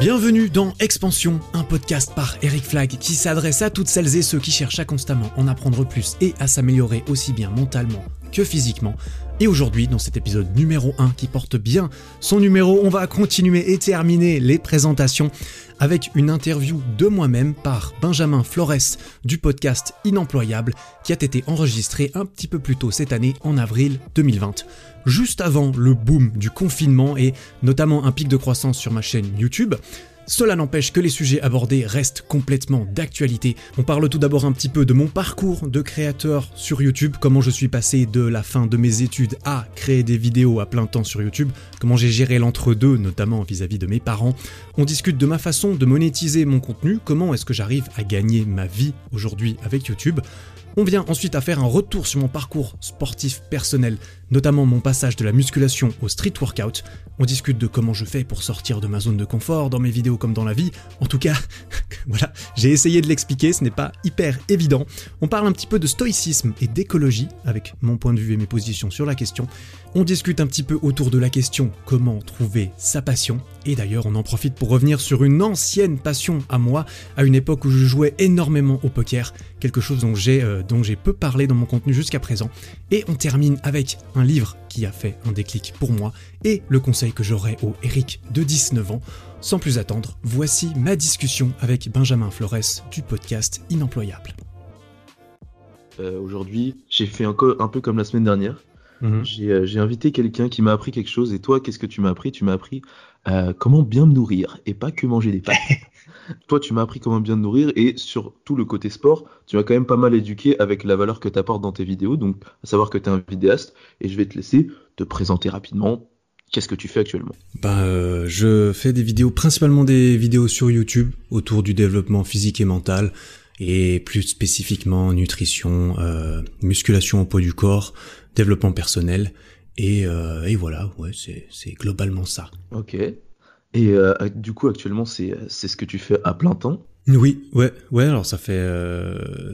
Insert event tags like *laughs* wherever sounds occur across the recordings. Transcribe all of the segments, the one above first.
Bienvenue dans Expansion, un podcast par Eric Flag qui s'adresse à toutes celles et ceux qui cherchent à constamment en apprendre plus et à s'améliorer aussi bien mentalement que physiquement. Et aujourd'hui, dans cet épisode numéro 1 qui porte bien son numéro, on va continuer et terminer les présentations avec une interview de moi-même par Benjamin Flores du podcast Inemployable qui a été enregistré un petit peu plus tôt cette année en avril 2020 juste avant le boom du confinement et notamment un pic de croissance sur ma chaîne YouTube. Cela n'empêche que les sujets abordés restent complètement d'actualité. On parle tout d'abord un petit peu de mon parcours de créateur sur YouTube, comment je suis passé de la fin de mes études à créer des vidéos à plein temps sur YouTube, comment j'ai géré l'entre-deux, notamment vis-à-vis -vis de mes parents. On discute de ma façon de monétiser mon contenu, comment est-ce que j'arrive à gagner ma vie aujourd'hui avec YouTube. On vient ensuite à faire un retour sur mon parcours sportif personnel, notamment mon passage de la musculation au street workout. On discute de comment je fais pour sortir de ma zone de confort dans mes vidéos comme dans la vie. En tout cas, *laughs* voilà, j'ai essayé de l'expliquer, ce n'est pas hyper évident. On parle un petit peu de stoïcisme et d'écologie avec mon point de vue et mes positions sur la question. On discute un petit peu autour de la question comment trouver sa passion? Et d'ailleurs, on en profite pour revenir sur une ancienne passion à moi, à une époque où je jouais énormément au poker, quelque chose dont j'ai euh, dont j'ai peu parlé dans mon contenu jusqu'à présent. Et on termine avec un livre qui a fait un déclic pour moi et le conseil que j'aurai au Eric de 19 ans. Sans plus attendre, voici ma discussion avec Benjamin Flores du podcast Inemployable. Euh, aujourd'hui, j'ai fait encore un peu comme la semaine dernière. Mhm. Euh, j'ai invité quelqu'un qui m'a appris quelque chose. Et toi, qu'est-ce que tu m'as appris? Tu m'as appris euh, comment bien me nourrir et pas que manger des pâtes. *laughs* toi, tu m'as appris comment bien me nourrir et sur tout le côté sport, tu m'as quand même pas mal éduqué avec la valeur que tu apportes dans tes vidéos. Donc, à savoir que tu es un vidéaste et je vais te laisser te présenter rapidement. Qu'est-ce que tu fais actuellement? Bah, euh, je fais des vidéos, principalement des vidéos sur YouTube autour du développement physique et mental et plus spécifiquement nutrition, euh, musculation au poids du corps, développement personnel. Et, euh, et voilà, ouais, c'est globalement ça. Ok. Et euh, du coup, actuellement, c'est ce que tu fais à plein temps? Oui, ouais, ouais. Alors ça fait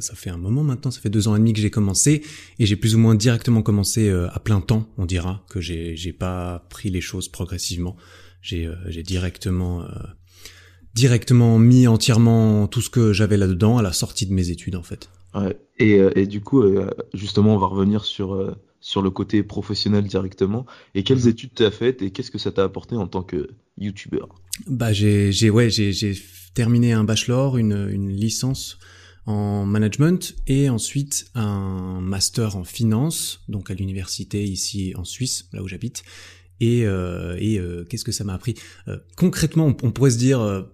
ça fait un moment maintenant, ça fait deux ans et demi que j'ai commencé et j'ai plus ou moins directement commencé à plein temps. On dira que j'ai j'ai pas pris les choses progressivement. J'ai j'ai directement directement mis entièrement tout ce que j'avais là-dedans à la sortie de mes études en fait. Ouais. Et, euh, et du coup, euh, justement, on va revenir sur, euh, sur le côté professionnel directement. Et quelles mhm. études tu as faites et qu'est-ce que ça t'a apporté en tant que youtubeur Bah j'ai j'ai ouais j'ai j'ai terminé un bachelor, une une licence en management et ensuite un master en finance, donc à l'université ici en Suisse, là où j'habite. Et, et qu'est-ce que ça m'a appris? Concrètement, on, on, pourrait se dire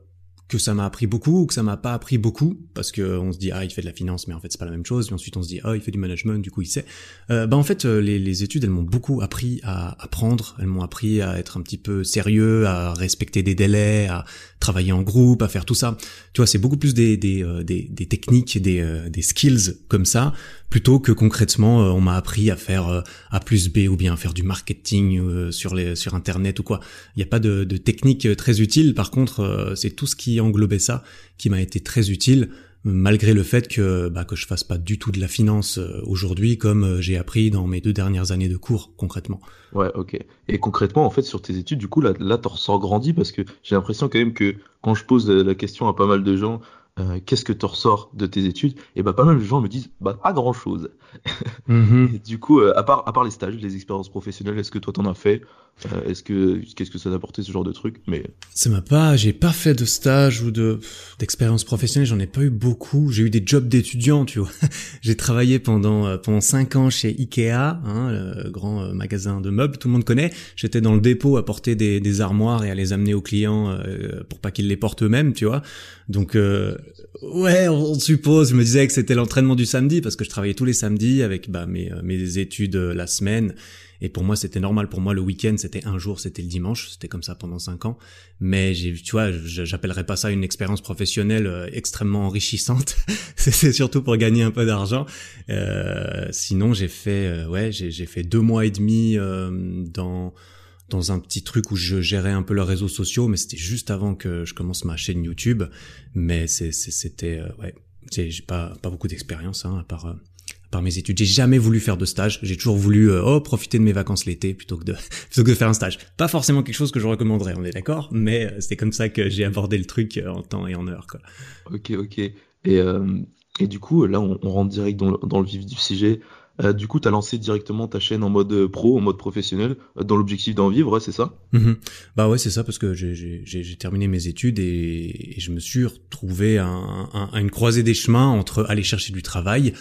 que ça m'a appris beaucoup ou que ça m'a pas appris beaucoup parce que on se dit ah il fait de la finance mais en fait c'est pas la même chose et ensuite on se dit ah il fait du management du coup il sait euh, bah en fait euh, les, les études elles m'ont beaucoup appris à apprendre elles m'ont appris à être un petit peu sérieux à respecter des délais à travailler en groupe, à faire tout ça. Tu vois, c'est beaucoup plus des, des, euh, des, des techniques, des, euh, des skills comme ça, plutôt que concrètement, euh, on m'a appris à faire A plus B ou bien faire du marketing sur, les, sur Internet ou quoi. Il n'y a pas de, de technique très utile. Par contre, c'est tout ce qui englobait ça qui m'a été très utile malgré le fait que bah, que je fasse pas du tout de la finance euh, aujourd'hui comme euh, j'ai appris dans mes deux dernières années de cours concrètement. Ouais, ok. Et concrètement, en fait, sur tes études, du coup, là, là, t'en ressors grandi parce que j'ai l'impression quand même que quand je pose la question à pas mal de gens, euh, qu'est-ce que tu ressors de tes études Et bah pas mal de gens me disent bah pas grand chose. Mhm. *laughs* du coup, euh, à part à part les stages, les expériences professionnelles, est-ce que toi t'en as fait? Euh, Est-ce que qu'est-ce que ça t'a apporté ce genre de truc? Mais ça m'a pas, j'ai pas fait de stage ou de d'expérience professionnelle, j'en ai pas eu beaucoup. J'ai eu des jobs d'étudiant, tu vois. *laughs* j'ai travaillé pendant pendant cinq ans chez Ikea, hein, le grand magasin de meubles, tout le monde connaît. J'étais dans le dépôt à porter des, des armoires et à les amener aux clients pour pas qu'ils les portent eux-mêmes, tu vois. Donc ouais, on, suppose. Je me disais que c'était l'entraînement du samedi parce que je travaillais tous les samedis avec bah, mes, euh, mes études euh, la semaine. Et pour moi, c'était normal. Pour moi, le week-end, c'était un jour, c'était le dimanche. C'était comme ça pendant cinq ans. Mais j'ai, tu vois, j'appellerais pas ça une expérience professionnelle euh, extrêmement enrichissante. *laughs* c'est surtout pour gagner un peu d'argent. Euh, sinon, j'ai fait, ouais, j'ai fait deux mois et demi dans dans un petit truc où je gérais un peu leurs réseaux sociaux, mais c'était juste avant que je commence ma chaîne YouTube. Mais c'était, euh, ouais, j'ai pas, pas beaucoup d'expérience, hein, à part, euh, par mes études. J'ai jamais voulu faire de stage. J'ai toujours voulu euh, oh profiter de mes vacances l'été plutôt que de *laughs* plutôt que de faire un stage. Pas forcément quelque chose que je recommanderais, on est d'accord, mais euh, c'est comme ça que j'ai abordé le truc euh, en temps et en heure quoi. Ok ok. Et et du coup là on, rentre direct dans, dans le vif du sujet. Euh, du coup, tu as lancé directement ta chaîne en mode euh, pro, en mode professionnel, euh, dans l'objectif d'en vivre, c'est ça? Mhm. Bah ouais, c'est ça, parce que j'ai terminé mes études et, je me suis retrouvé à, une croisée des chemins entre aller chercher du travail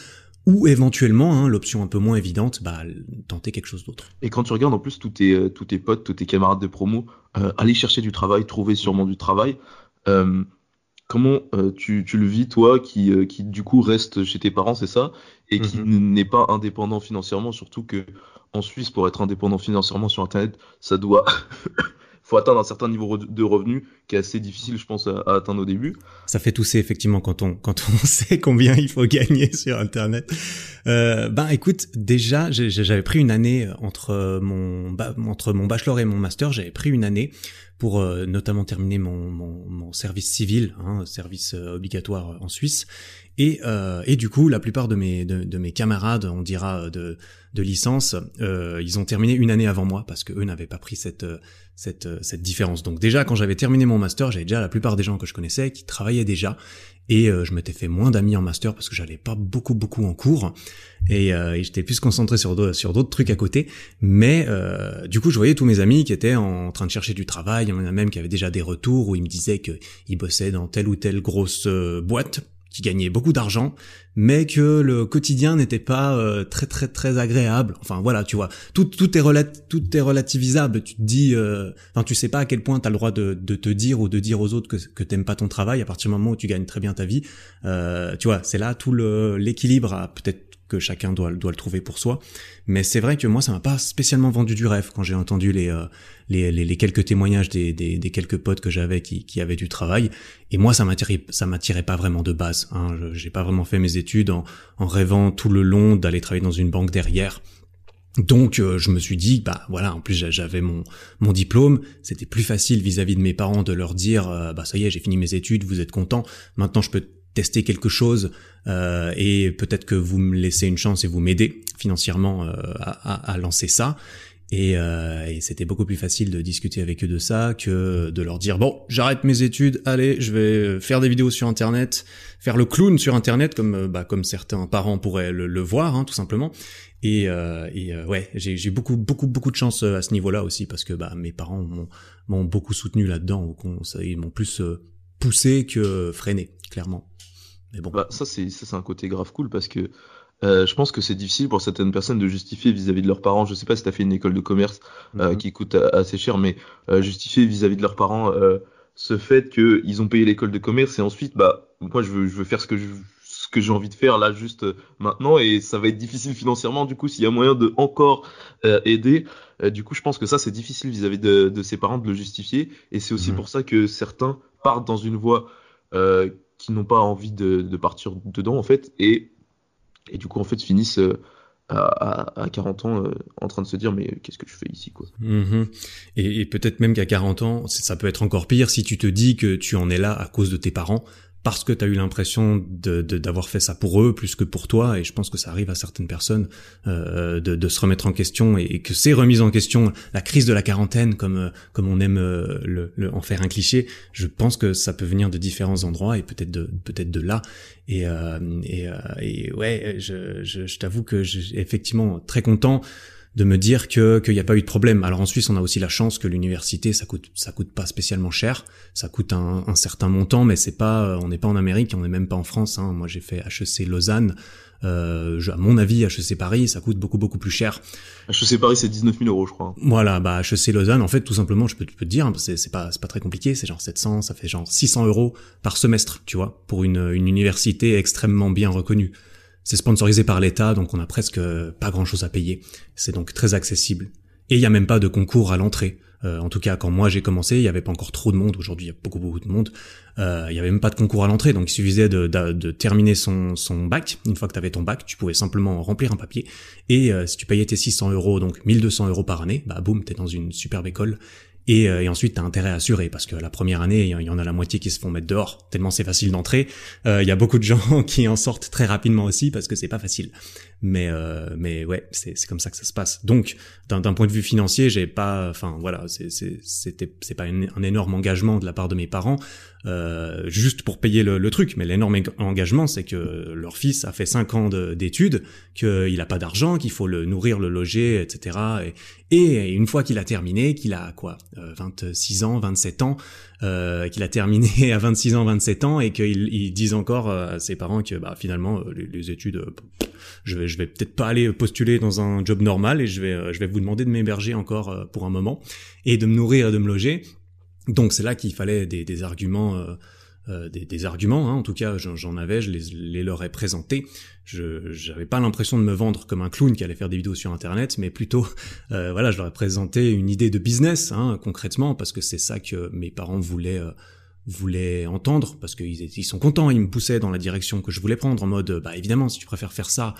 ou éventuellement, hein, l'option un peu moins évidente, bah, tenter quelque chose d'autre. Et quand tu regardes en plus tous tes, tous tes potes, tous tes camarades de promo, aller chercher du travail, trouver sûrement du travail, comment tu, tu, le vis, toi, qui, qui du coup reste chez tes parents, c'est ça? Et qui mhm. n'est pas indépendant financièrement, surtout que en Suisse, pour être indépendant financièrement sur Internet, ça doit *laughs* faut atteindre un certain niveau de revenu qui est assez difficile, je pense, à, atteindre au début. Ça fait tousser effectivement quand on quand on *laughs* sait combien il faut gagner *laughs* sur Internet. Euh, ben écoute, déjà j'avais pris une année entre mon entre mon bachelor et mon master, j'avais pris une année pour euh, notamment terminer mon, mon, mon service civil, hein, service euh, obligatoire en Suisse. Et, euh, du coup, la plupart de mes, de, de mes camarades, on dira de, de licence, ils ont terminé une année avant moi parce que eux n'avaient pas pris cette, cette, cette différence. Donc déjà, quand j'avais terminé mon master, j'avais déjà la plupart des gens que je connaissais qui travaillaient déjà. Et euh, je m'étais fait moins d'amis en master parce que j'allais pas beaucoup beaucoup en cours. Et, euh, et j'étais plus concentré sur sur d'autres trucs à côté. Mais euh, du coup je voyais tous mes amis qui étaient en train de chercher du travail. Il y en a même qui avaient déjà des retours où ils me disaient qu'ils bossaient dans telle ou telle grosse boîte qui gagnait beaucoup d'argent, mais que le quotidien n'était pas euh, très très très agréable. Enfin voilà, tu vois, tout tout est relat tout est relativisable. Tu te dis, euh, enfin tu sais pas à quel point tu as le droit de, de te dire ou de dire aux autres que que t'aimes pas ton travail à partir du moment où tu gagnes très bien ta vie. Euh, tu vois, c'est là tout le l'équilibre peut-être que chacun doit, doit le trouver pour soi. Mais c'est vrai que moi, ça m'a pas spécialement vendu du rêve quand j'ai entendu les, euh, les, les, quelques témoignages des, des, des quelques potes que j'avais qui, qui avaient du travail. Et moi, ça m'attirait, ça m'attirait pas vraiment de base. Hein. J'ai pas vraiment fait mes études en, en rêvant tout le long d'aller travailler dans une banque derrière. Donc euh, je me suis dit bah voilà en plus j'avais mon mon diplôme c'était plus facile vis-à-vis de mes parents de leur dire euh, bah ça y est j'ai fini mes études vous êtes content maintenant je peux tester quelque chose euh, et peut-être que vous me laissez une chance et vous m'aidez financièrement euh, à, à, lancer ça. Et, euh, et c'était beaucoup plus facile de discuter avec eux de ça que de leur dire bon j'arrête mes études, allez je vais faire des vidéos sur internet, faire le clown sur internet comme bah, comme certains parents pourraient le, voir hein, tout simplement. Et, euh, et ouais j'ai beaucoup beaucoup beaucoup de chance à ce niveau-là aussi parce que bah mes parents m'ont beaucoup soutenu là-dedans, ils m'ont plus poussé que freiné clairement. Mais bon. Bah, ça, c'est, ça, c'est un côté grave cool parce que euh, je pense que c'est difficile pour certaines personnes de justifier vis-à-vis de leurs parents. Je sais pas si tu as fait une école de commerce euh, mhm. qui coûte assez cher, mais euh, justifier vis-à-vis de leurs parents ce fait qu'ils ont payé l'école de commerce et ensuite, bah, moi, je veux, je veux faire ce que je, ce que j'ai envie de faire là juste maintenant et ça va être difficile financièrement. Du coup, s'il y a moyen de encore aider, du coup, je pense que ça, c'est difficile vis-à-vis de, de, ses parents de le justifier et c'est aussi mhm. pour ça que certains partent dans une voie qui n'ont pas envie de, partir dedans en fait et, et du coup en fait finissent euh, à, à, 40 ans euh, en train de se dire mais qu'est-ce que je fais ici quoi? Et, et peut-être même qu'à 40 ans ça peut être encore pire si tu te dis que tu en es là à cause de tes parents parce que tu as eu l'impression de, d'avoir fait ça pour eux plus que pour toi et je pense que ça arrive à certaines personnes euh, de, de, se remettre en question et, que c'est remise en question la crise de la quarantaine comme euh, comme on aime euh, le, le, en faire un cliché je pense que ça peut venir de différents endroits et peut-être de peut-être de là. Et euh, et, euh, et, ouais je, je, je t'avoue que j'ai effectivement très content de me dire que qu'il n'y a pas eu de problème. Alors en Suisse, on a aussi la chance que l'université, ça coûte ça coûte pas spécialement cher, ça coûte un, un certain montant, mais c'est pas, on n'est pas en Amérique, on n'est même pas en France. Hein. Moi, j'ai fait HEC Lausanne. Euh, à mon avis, HEC Paris, ça coûte beaucoup beaucoup plus cher. HEC Paris, c'est 19 000 euros, je crois. Voilà, bah HEC Lausanne, en fait, tout simplement, je peux, te dire, hein, c'est, c'est pas c'est pas très compliqué, c'est genre 700, ça fait genre 600 euros par semestre, tu vois, pour une une université extrêmement bien reconnue. C'est sponsorisé par l'État, donc on a presque pas grand-chose à payer. C'est donc très accessible. Et il n'y a même pas de concours à l'entrée. Euh, en tout cas, quand moi j'ai commencé, il n'y avait pas encore trop de monde. Aujourd'hui, il y a beaucoup beaucoup de monde. Euh, il n'y avait même pas de concours à l'entrée, donc il suffisait de, de, terminer son, bac. Une fois que tu avais ton bac, tu pouvais simplement remplir un papier. Et euh, si tu payais tes 600 euros, donc 1200 euros par année, bah boum, t'es dans une superbe école. Et, euh, et ensuite, tu as intérêt à assurer parce que la première année, il y en a la moitié qui se font mettre dehors tellement c'est facile d'entrer. Il y a beaucoup de gens *laughs* qui en sortent très rapidement aussi parce que c'est pas facile. Mais euh, mais ouais, c'est c'est comme ça que ça se passe. Donc d'un point de vue financier, j'ai pas, enfin voilà, c'était c'est pas un énorme engagement de la part de mes parents. Euh, juste pour payer le, le truc. Mais l'énorme engagement, c'est que leur fils a fait 5 ans d'études, qu'il a pas d'argent, qu'il faut le nourrir, le loger, etc. Et, et une fois qu'il a terminé, qu'il a quoi, 26 euh, ans, 27 ans, euh, qu'il a terminé *laughs* à 26 ans, 27 ans, et qu'ils disent encore à ses parents que bah, finalement les, les études, je vais, je vais peut-être pas aller postuler dans un job normal et je vais, je vais vous demander de m'héberger encore pour un moment et de me nourrir et de me loger. Donc c'est là qu'il fallait des, des arguments, euh, euh des, des, arguments. Hein, en tout cas, j'en avais, je les, les, leur ai présentés. Je j'avais pas l'impression de me vendre comme un clown qui allait faire des vidéos sur Internet, mais plutôt, euh, voilà, je leur ai présenté une idée de business hein, concrètement, parce que c'est ça que mes parents voulaient. Euh, voulaient entendre parce qu'ils ils sont contents, ils me poussaient dans la direction que je voulais prendre en mode bah évidemment si tu préfères faire ça,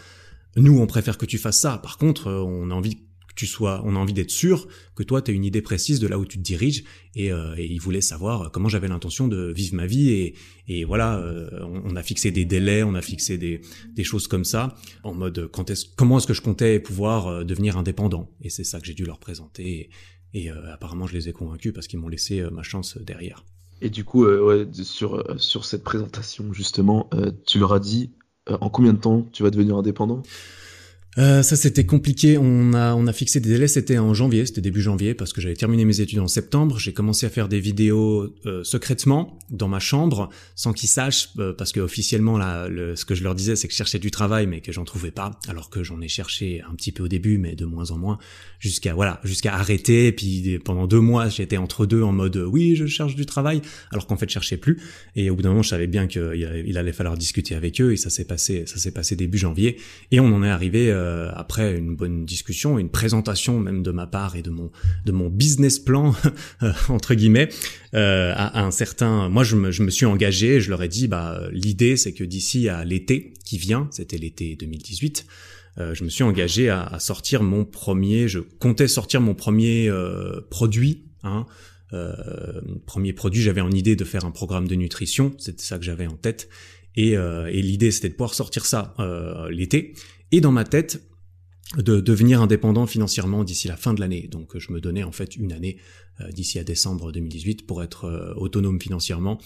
nous on préfère que tu fasses ça. Par contre, euh, on a envie tu sois, on a envie d'être sûr que toi, tu as une idée précise de là où tu te diriges. Et, euh, et il voulait savoir comment j'avais l'intention de vivre ma vie. Et, voilà, euh, on, a fixé des délais, on a fixé des, choses comme ça, en mode quand est comment est-ce que je comptais pouvoir euh, devenir indépendant? Et c'est ça que j'ai dû leur présenter. Et, apparemment, je les ai convaincus parce qu'ils m'ont laissé ma chance derrière. Et du coup, ouais, sur, sur cette présentation, justement, tu leur as dit en combien de temps tu vas devenir indépendant? Euh, ça c'était compliqué. On a on a fixé des délais. C'était en janvier, c'était début janvier parce que j'avais terminé mes études en septembre. J'ai commencé à faire des vidéos euh, secrètement dans ma chambre sans qu'ils sachent euh, parce que officiellement là, le, ce que je leur disais c'est que je cherchais du travail mais que j'en trouvais pas. Alors que j'en ai cherché un petit peu au début mais de moins en moins jusqu'à voilà jusqu'à arrêter. Et puis pendant deux mois j'étais entre deux en mode oui je cherche du travail alors qu'en fait je cherchais plus. Et au bout d'un moment je savais bien qu'il il allait falloir discuter avec eux et ça s'est passé ça s'est passé début janvier et on en est arrivé euh, après une bonne discussion, une présentation même de ma part et de mon de mon business plan *laughs* euh, entre guillemets euh, à, un certain. Moi, je me, je me suis engagé. Je leur ai dit, bah l'idée c'est que d'ici à l'été qui vient, c'était l'été 2018. je me suis engagé à, sortir mon premier, je comptais sortir mon premier produit, hein, premier produit, j'avais en idée de faire un programme de nutrition, c'était ça que j'avais en tête. Et, et l'idée, c'était de pouvoir sortir ça l'été. Et dans ma tête, de devenir indépendant financièrement d'ici la fin de l'année. Donc je me donnais en fait une année euh, d'ici à décembre 2018 pour être euh, autonome financièrement.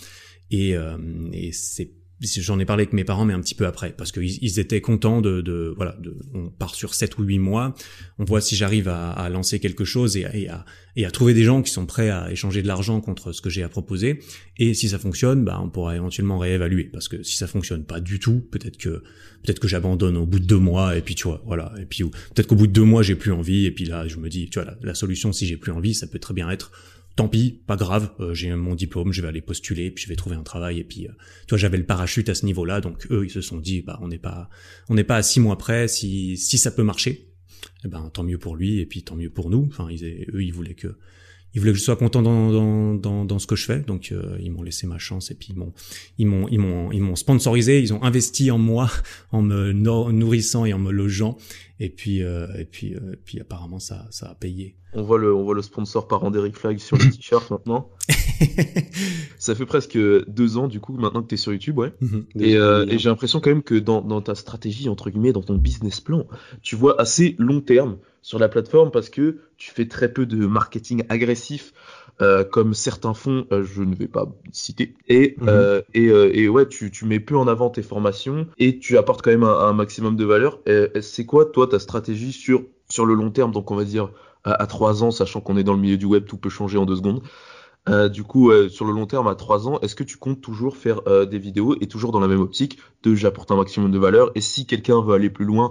Et, euh, et c'est j'en ai parlé avec mes parents mais un petit peu après parce qu'ils ils étaient contents de, de voilà de, on part sur 7 ou 8 mois on voit si j'arrive à, à, lancer quelque chose et, et, à, et à trouver des gens qui sont prêts à échanger de l'argent contre ce que j'ai à proposer. Et si ça fonctionne bah on pourra éventuellement réévaluer parce que si ça fonctionne pas du tout peut-être que peut-être que j'abandonne au bout de deux mois et puis tu vois voilà. Et puis peut-être qu'au bout de deux mois j'ai plus envie. Et puis là je me dis tu vois la, la solution si j'ai plus envie ça peut très bien être tant pis, pas grave, euh, j'ai mon diplôme, je vais aller postuler, puis je vais trouver un travail, et puis, euh, tu vois, j'avais le parachute à ce niveau-là, donc eux, ils se sont dit, bah, on n'est pas, on n'est pas à six mois près, si, si ça peut marcher, eh ben, tant mieux pour lui, et puis tant mieux pour nous. Enfin, ils, eux, ils voulaient que, ils voulaient que je sois content dans, dans, dans, dans ce que je fais, donc euh, ils m'ont laissé ma chance et puis ils m'ont ils m'ont ils m'ont ils m'ont sponsorisé, ils ont investi en moi *laughs* en me nourrissant et en me logeant et puis euh, et puis euh, et puis apparemment ça ça a payé. On voit le on voit le sponsor par d'Eric Flag sur le t-shirt maintenant. *laughs* ça fait presque deux ans du coup maintenant que tu es sur YouTube, ouais. Mhm. et, et j'ai l'impression quand même que dans, dans ta stratégie entre guillemets, dans ton business plan, tu vois assez long terme sur la plateforme parce que tu fais très peu de marketing agressif euh, comme certains font, euh, je ne vais pas citer. Et, mhm. euh, et, et, ouais, tu, tu mets peu en avant tes formations et tu apportes quand même un, maximum de valeur. C'est quoi, toi, ta stratégie sur, sur le long terme? Donc, on va dire à, trois ans, sachant qu'on est dans le milieu du web, tout peut changer en deux secondes. du coup, sur le long terme, à trois ans, est-ce que tu comptes toujours faire des vidéos et toujours dans la même optique de j'apporte un maximum de valeur? Et si quelqu'un veut aller plus loin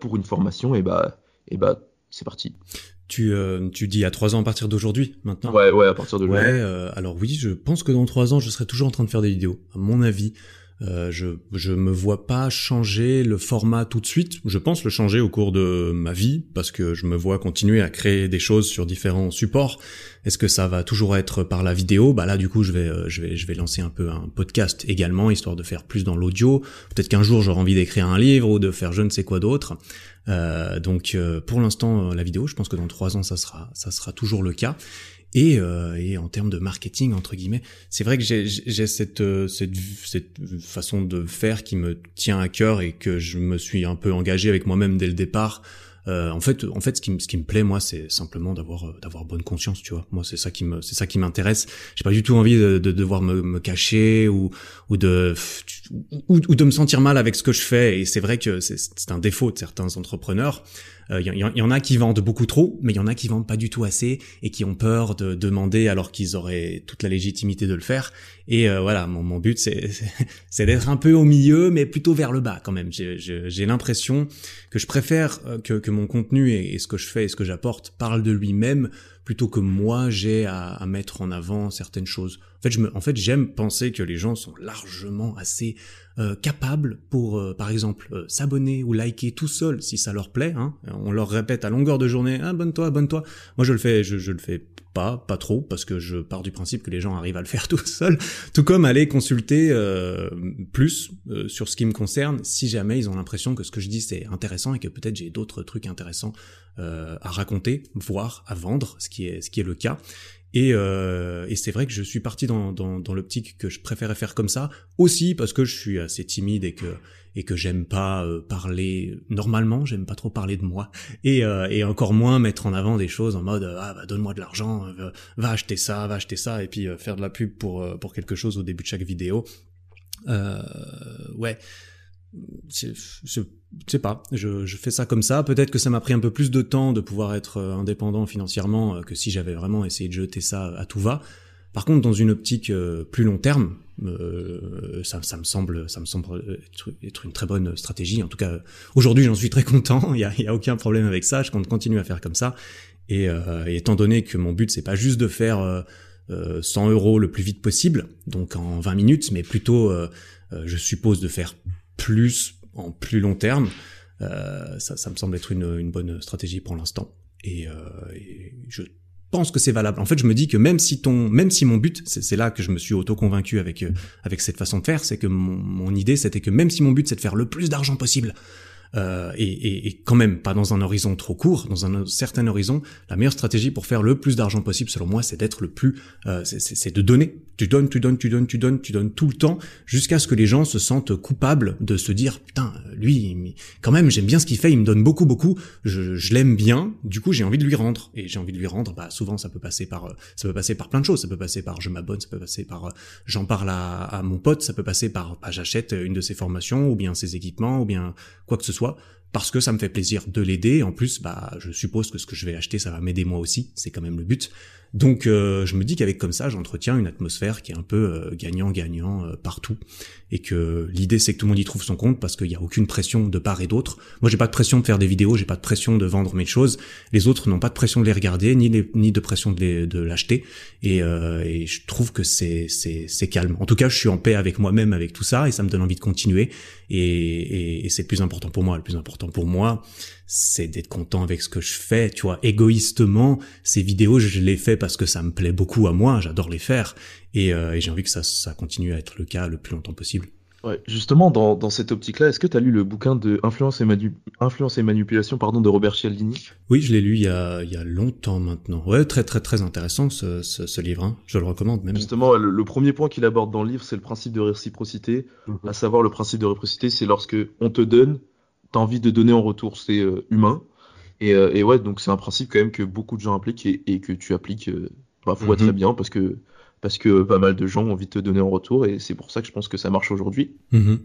pour une formation, et bah et bah c'est parti. Tu, euh, tu dis à trois ans à partir d'aujourd'hui maintenant Ouais, ouais, à partir de Ouais, euh, alors oui, je pense que dans trois ans, je serai toujours en train de faire des vidéos. À mon avis, euh, je je me vois pas changer le format tout de suite. Je pense le changer au cours de ma vie parce que je me vois continuer à créer des choses sur différents supports. Est-ce que ça va toujours être par la vidéo? Bah là du coup je vais euh, je vais je vais lancer un peu un podcast également histoire de faire plus dans l'audio. Peut-être qu'un jour j'aurai envie d'écrire un livre ou de faire je ne sais quoi d'autre. donc pour l'instant la vidéo, je pense que dans trois ans ça sera ça sera toujours le cas. Et, et en termes de marketing entre guillemets, c'est vrai que j'ai cette, cette cette façon de faire qui me tient à cœur et que je me suis un peu engagé avec moi-même dès le départ euh, en fait, en fait, ce qui, ce qui me plaît, moi, c'est simplement d'avoir, euh, d'avoir bonne conscience, tu vois. Moi, c'est ça qui me, c'est ça qui m'intéresse. J'ai pas du tout envie de, de devoir me, me, cacher ou, ou de, ou, ou, de me sentir mal avec ce que je fais. Et c'est vrai que c'est un défaut de certains entrepreneurs. Il euh, y, en a qui vendent beaucoup trop, mais il y en a qui vendent pas du tout assez et qui ont peur de demander alors qu'ils auraient toute la légitimité de le faire. Et euh, voilà, mon, but c'est *laughs* c'est d'être un peu au milieu, mais plutôt vers le bas quand même. J'ai l'impression que je préfère euh, que, que mon contenu et, et, ce que je fais et ce que j'apporte parle de lui-même plutôt que moi j'ai à, à, mettre en avant certaines choses. En fait, je me, en fait, j'aime penser que les gens sont largement assez euh, capables pour, euh, par exemple, euh, s'abonner ou liker tout seul si ça leur plaît. Hein. On leur répète à longueur de journée, abonne-toi, abonne-toi. Moi, je le fais, je, je le fais pas, pas trop, parce que je pars du principe que les gens arrivent à le faire *laughs* tout seuls, tout comme aller consulter euh, plus euh, sur ce qui me concerne, si jamais ils ont l'impression que ce que je dis c'est intéressant et que peut-être j'ai d'autres trucs intéressants euh, à raconter, voire à vendre, ce qui est, ce qui est le cas. Et, euh, et c'est vrai que je suis parti dans, dans, dans l'optique que je préférais faire comme ça, aussi parce que je suis assez timide et que et que j'aime pas euh, parler normalement, j'aime pas trop parler de moi et, euh, et encore moins mettre en avant des choses en mode ah bah donne-moi de l'argent, euh, va acheter ça, va acheter ça et puis faire de la pub pour pour quelque chose au début de chaque vidéo. ouais, je, je, sais pas, je, je, fais ça comme ça. Peut-être que ça m'a pris un peu plus de temps de pouvoir être indépendant financièrement que si j'avais vraiment essayé de jeter ça à tout va. Par contre, dans une optique plus long terme, euh, ça, ça, me semble, ça me semble être, une très bonne stratégie. En tout cas, aujourd'hui, j'en suis très content. *laughs* Il y a, y a, aucun problème avec ça. Je compte continuer à faire comme ça. Et, euh, étant donné que mon but, c'est pas juste de faire euh, 100 euh, euros le plus vite possible, donc en 20 minutes, mais plutôt, euh, je suppose, de faire plus en plus long terme. ça, ça me semble être une, une bonne stratégie pour l'instant. Et, et je pense que c'est valable. En fait, je me dis que même si ton, même si mon but, c'est là que je me suis auto-convaincu avec euh, avec cette façon de faire, c'est que mon, mon idée, c'était que même si mon but c'est de faire le plus d'argent possible, euh, et, et, et, quand même pas dans un horizon trop court, dans un certain horizon, la meilleure stratégie pour faire le plus d'argent possible, selon moi, c'est d'être le plus, euh, c'est de donner. Tu donnes, tu donnes, tu donnes, tu donnes, tu donnes tout le temps, jusqu'à ce que les gens se sentent coupables de se dire, putain, lui, quand même, j'aime bien ce qu'il fait, il me donne beaucoup, beaucoup, je, je l'aime bien, du coup, j'ai envie de lui rendre. Et j'ai envie de lui rendre, bah, souvent, ça peut passer par, ça peut passer par plein de choses. Ça peut passer par je m'abonne, ça peut passer par euh, j'en parle à, à, mon pote, ça peut passer par bah, j'achète une de ses formations, ou bien ses équipements, ou bien quoi que ce soit parce que ça me fait plaisir de l'aider. En plus, bah, je suppose que ce que je vais acheter, ça va m'aider moi aussi. C'est quand même le but. Donc, euh, je me dis qu'avec comme ça, j'entretiens une atmosphère qui est un peu gagnant-gagnant euh, partout et que l'idée c'est que tout le monde y trouve son compte parce qu'il n'y a aucune pression de part et d'autre. Moi j'ai pas de pression de faire des vidéos, j'ai pas de pression de vendre mes choses. Les autres n'ont pas de pression de les regarder, ni, ni de pression de, l'acheter. Et, euh, et, je trouve que c'est c'est calme. En tout cas, je suis en paix avec moi-même avec tout ça et ça me donne envie de continuer. Et, et, et c'est le plus important pour moi. Le plus important pour moi, c'est d'être content avec ce que je fais, tu vois, égoïstement, ces vidéos, je les fais parce que ça me plaît beaucoup à moi, j'adore les faire, et, euh, et j'ai envie que ça, ça continue à être le cas le plus longtemps possible. Ouais, justement, dans, dans cette optique-là, est-ce que tu as lu le bouquin de Influence et, Manu Influence et Manipulation pardon, de Robert Cialdini? Oui, je l'ai lu il y, a, il y a longtemps maintenant. Ouais, très très très intéressant ce, ce, ce livre, hein. je le recommande même. Justement, le, premier point qu'il aborde dans le livre, c'est le principe de réciprocité. Mhm. À savoir, le principe de réciprocité, c'est lorsque on te donne, t'as envie de donner en retour, c'est euh, humain. Et, euh, et, ouais, donc c'est un principe quand même que beaucoup de gens appliquent et, et que tu appliques euh, bah, mm très bien parce que parce que pas mal de gens ont envie de te donner en retour et c'est pour ça que je pense que ça marche aujourd'hui. Mm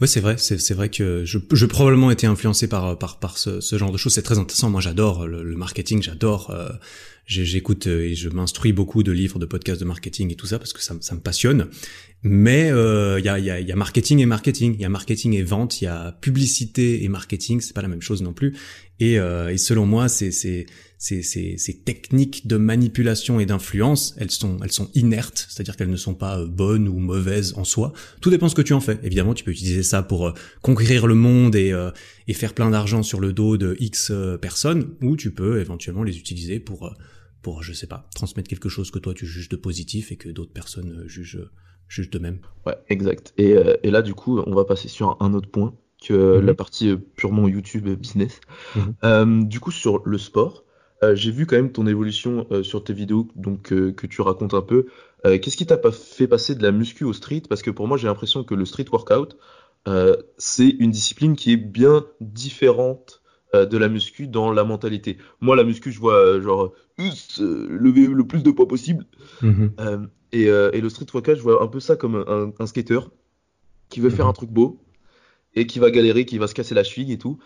Ouais, c'est vrai, c'est vrai que je, je probablement été influencé par par par ce, ce genre de choses. C'est très intéressant. Moi, j'adore le, le, marketing, j'adore. Euh, J'écoute et je m'instruis beaucoup de livres, de podcasts de marketing et tout ça parce que ça, ça me passionne. Mais il euh, y, a, y, a, y, a, marketing et marketing, il y a marketing et vente, il y a publicité et marketing, c'est pas la même chose non plus. Et, euh, et selon moi, c'est ces, ces, ces, techniques de manipulation et d'influence, elles sont, elles sont inertes, c'est-à-dire qu'elles ne sont pas euh, bonnes ou mauvaises en soi. Tout dépend ce que tu en fais. Évidemment, tu peux utiliser ça pour euh, conquérir le monde et, euh, et faire plein d'argent sur le dos de X personnes, ou tu peux éventuellement les utiliser pour, pour, je sais pas, transmettre quelque chose que toi tu juges de positif et que d'autres personnes jugent juste de même. Ouais, exact. Et, euh, et, là, du coup, on va passer sur un autre point que mhm. la partie purement YouTube business. Mhm. du coup, sur le sport, j'ai vu quand même ton évolution sur tes vidéos, donc que tu racontes un peu. Qu'est-ce qui t'a pas fait passer de la muscu au street? Parce que pour moi, j'ai l'impression que le street workout, c'est une discipline qui est bien différente de la muscu dans la mentalité. Moi, la muscu, je vois genre lever le plus de poids possible. Et, et, le street workout, je vois un peu ça comme un, un skater qui veut faire un truc beau et qui va galérer, qui va se casser la cheville et tout.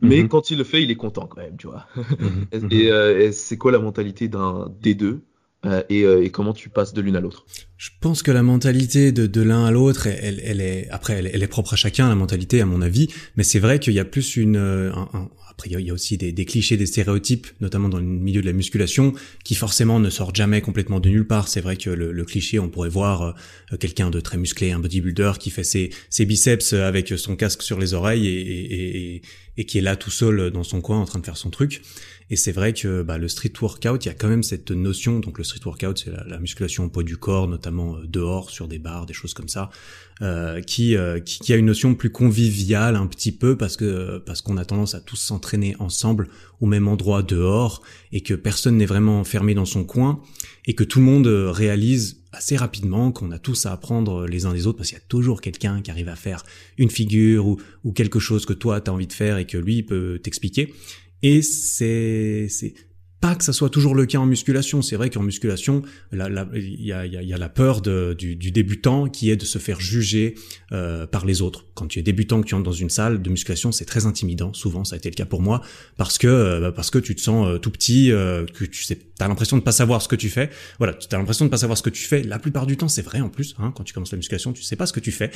Mais mhm. quand il le fait, il est content quand même, tu vois. Mhm. *laughs* Euh, et, c'est quoi la mentalité d'un des deux euh, euh, et, comment tu passes de l'une à l'autre? Je pense que la mentalité de, de l'un à l'autre, elle, elle, est après, elle, est propre à chacun, la mentalité, à mon avis. Mais c'est vrai qu'il y a plus une, un, après, il y, a aussi des, des, clichés, des stéréotypes, notamment dans le milieu de la musculation, qui forcément ne sortent jamais complètement de nulle part. C'est vrai que le, le, cliché, on pourrait voir euh, quelqu'un de très musclé, un bodybuilder qui fait ses, ses, biceps avec son casque sur les oreilles et, et, et, et, qui est là tout seul dans son coin en train de faire son truc. Et c'est vrai que bah, le street workout, il y a quand même cette notion. Donc le street workout, c'est la, la, musculation au poids du corps, notamment euh, dehors sur des bars, des choses comme ça, euh, qui, euh, qui, qui a une notion plus conviviale un petit peu parce que parce qu'on a tendance à tous s'entraîner ensemble au même endroit dehors et que personne n'est vraiment enfermé dans son coin et que tout le monde réalise assez rapidement qu'on a tous à apprendre les uns des autres parce qu'il y a toujours quelqu'un qui arrive à faire une figure ou, ou quelque chose que toi tu as envie de faire et que lui peut t'expliquer. Et c'est c'est pas que ça soit toujours le cas en musculation. C'est vrai qu'en musculation, il y a, la peur du, débutant qui est de se faire juger euh, par les autres. Quand tu es débutant, que tu entres dans une salle de musculation, c'est très intimidant. Souvent, ça a été le cas pour moi parce que euh, tu te sens euh, tout petit, que tu sais, t'as l'impression de pas savoir ce que tu fais. Voilà, tu as l'impression de pas savoir ce que tu fais. La plupart du temps, c'est vrai en plus. Hein, quand tu commences la musculation, tu sais pas ce que tu fais